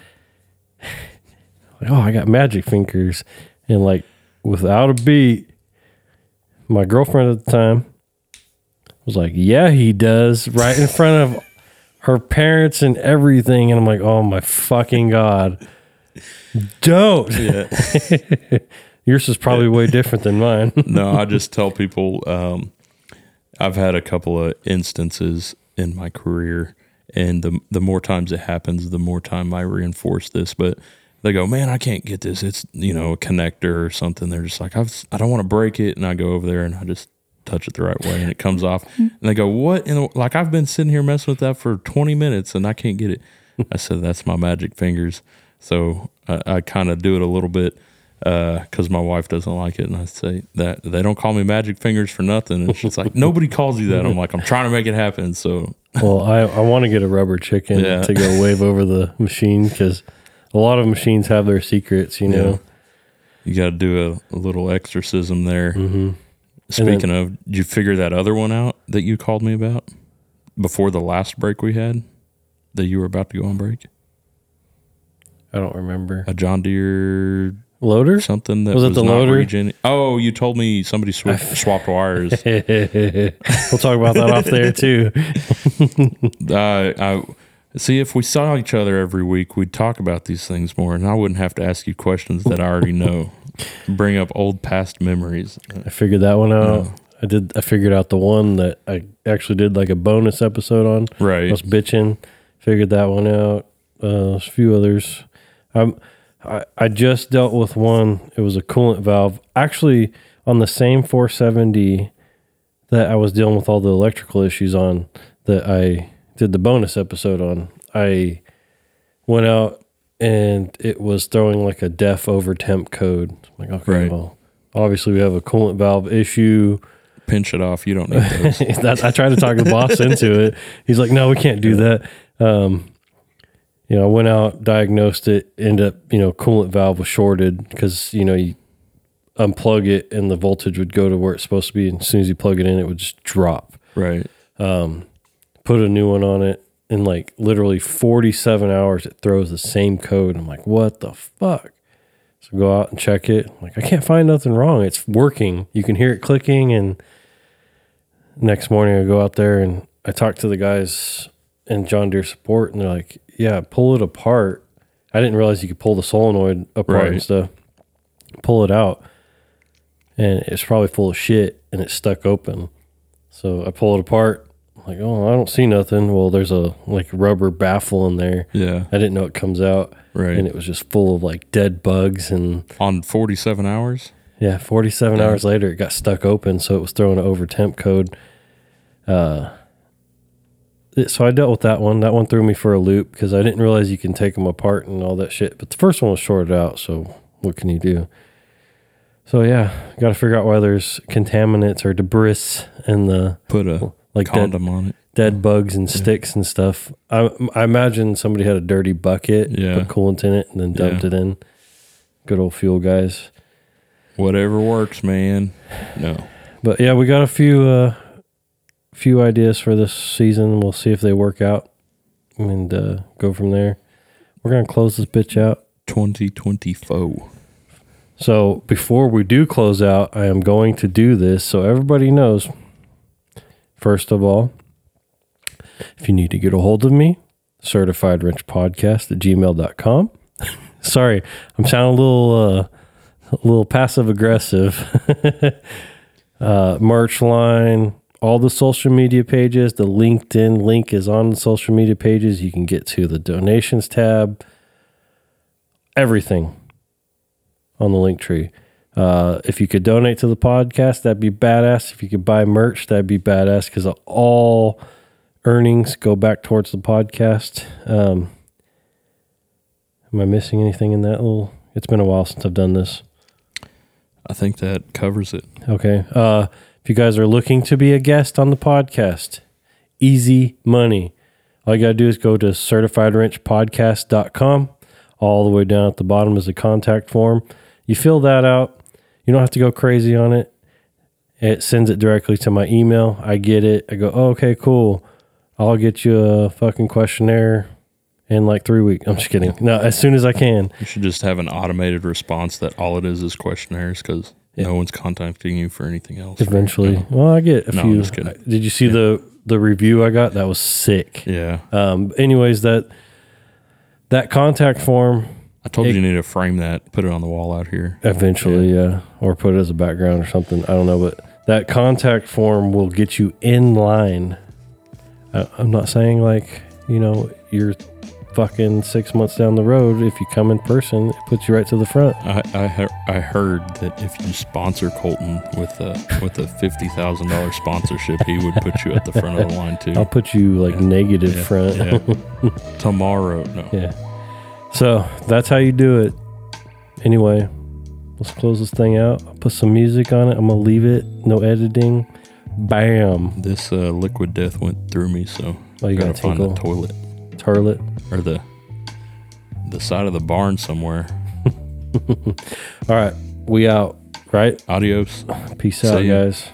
Like, oh, I got magic fingers. And like without a beat, my girlfriend at the time was like, Yeah, he does, right in front of her parents and everything. And I'm like, Oh my fucking God. Don't. Yeah. Yours is probably way different than mine. no, I just tell people um, I've had a couple of instances in my career, and the the more times it happens, the more time I reinforce this. But they go, man, I can't get this. It's you know a connector or something. They're just like, I've, I don't want to break it, and I go over there and I just touch it the right way, and it comes off. Mm-hmm. And they go, what? And like I've been sitting here messing with that for twenty minutes, and I can't get it. I said, that's my magic fingers. So I, I kind of do it a little bit because my wife doesn't like it, and I say that they don't call me Magic Fingers for nothing. And she's like, nobody calls you that. I'm like, I'm trying to make it happen. So Well, I, I want to get a rubber chicken Yeah. to go wave over the machine because a lot of machines have their secrets, you know. you got to do a, a little exorcism there. Mm-hmm. Speaking of, did you figure that other one out that you called me about before the last break we had? That you were about to go on break? I don't remember. A John Deere Loader? something that Was was, it the not loader? regen- Oh, you told me somebody sw- swapped wires. we'll talk about that off there too. uh, I see if we saw each other every week, we'd talk about these things more, and I wouldn't have to ask you questions that I already know. Bring up old past memories. I figured that one out. I did. I figured out the one that I actually did like a bonus episode on. Right. I was bitching. Figured that one out. Uh, a few others. I'm. I, I just dealt with one. It was a coolant valve. Actually, on the same 470 that I was dealing with all the electrical issues on, that I did the bonus episode on. I went out and it was throwing like a DEF over temp code. I'm like, okay, Right. well, obviously we have a coolant valve issue. Pinch it off. You don't need those. that, I tried to talk the boss into it. He's like, no, we can't do that. Um, you know, I went out, diagnosed it, ended up, you know, coolant valve was shorted because, you know, you unplug it and the voltage would go to where it's supposed to be. And as soon as you plug it in, it would just drop. right. Um, put a new one on it. In like literally 47 hours, it throws the same code. I'm like, what the fuck? So go out and check it. I'm like, I can't find nothing wrong. It's working. You can hear it clicking. And next morning, I go out there and I talk to the guys in John Deere support, and they're like, yeah, pull it apart. I didn't realize you could pull the solenoid apart and stuff. Pull it out, and it's probably full of shit, and it's stuck open. So I pull it apart. I'm like, oh, I don't see nothing. Well, there's a like rubber baffle in there. Yeah. I didn't know it comes out, Right. and it was just full of like dead bugs and On 47 hours. yeah, 47 Yeah. hours later, it got stuck open, so it was throwing an over temp code. Uh, so I dealt with that one. That one threw me for a loop because I didn't realize you can take them apart and all that shit. But the first one was shorted out, so what can you do? So yeah, got to figure out why there's contaminants or debris in the Put a Like condom on it. dead bugs and sticks and stuff. I, I imagine somebody had a dirty bucket, Yeah. put coolant in it, and then dumped Yeah. it in. Good old fuel guys. Whatever works, man. No. But yeah, we got a few uh, few ideas for this season. We'll see if they work out and uh, go from there. We're gonna close this bitch out. 2020 foe. So before we do close out, I am going to do this so everybody knows. First of all, if you need to get a hold of me, certified wrench podcast at gmail.com. Sorry, I'm sounding a little uh, a little passive aggressive. uh, merch line, all the social media pages, the LinkedIn link is on the social media pages. You can get to the donations tab, everything on the Linktree. Uh, if you could donate to the podcast, that'd be badass. If you could buy merch, that'd be badass because all earnings go back towards the podcast. Um, am I missing anything in that little? It's been a while since I've done this. I think that covers it. Okay. Uh, you guys are looking to be a guest on the podcast, easy money. All you got to do is go to certifiedwrenchpodcast.com. All the way down at the bottom is a contact form. You fill that out. You don't have to go crazy on it. It sends it directly to my email. I get it. I go, oh, okay, cool. I'll get you a fucking questionnaire in like three weeks. I'm just kidding. No, as soon as I can. You should just have an automated response that all it is is questionnaires because no one's contacting you for anything else. Eventually. Well, I get a No, few. I'm just kidding. Did you see the the review I got? That was sick. Yeah. Um, anyways, that that contact form I told It- you you need to frame that, put it on the wall out here. eventually, yeah. or put it as a background or something. I don't know, but that contact form will get you in line. I, I'm not saying like you know you're fucking six months down the road. If you come in person, it puts you right to the front. I I, he- I heard that if you sponsor Colton with a with a fifty thousand dollar sponsorship, he would put you at the front of the line too. I'll put you like negative Yeah, front. yeah. Tomorrow, no. Yeah. So that's how you do it. Anyway, let's close this thing out. I'll put some music on it. I'm gonna leave it. No editing. Bam. This uh, liquid death went through me, so Oh, you gotta gotta find the toilet Turlet. or the the side of the barn somewhere. All right. We out. Right? Adios. Peace See out, ya. guys.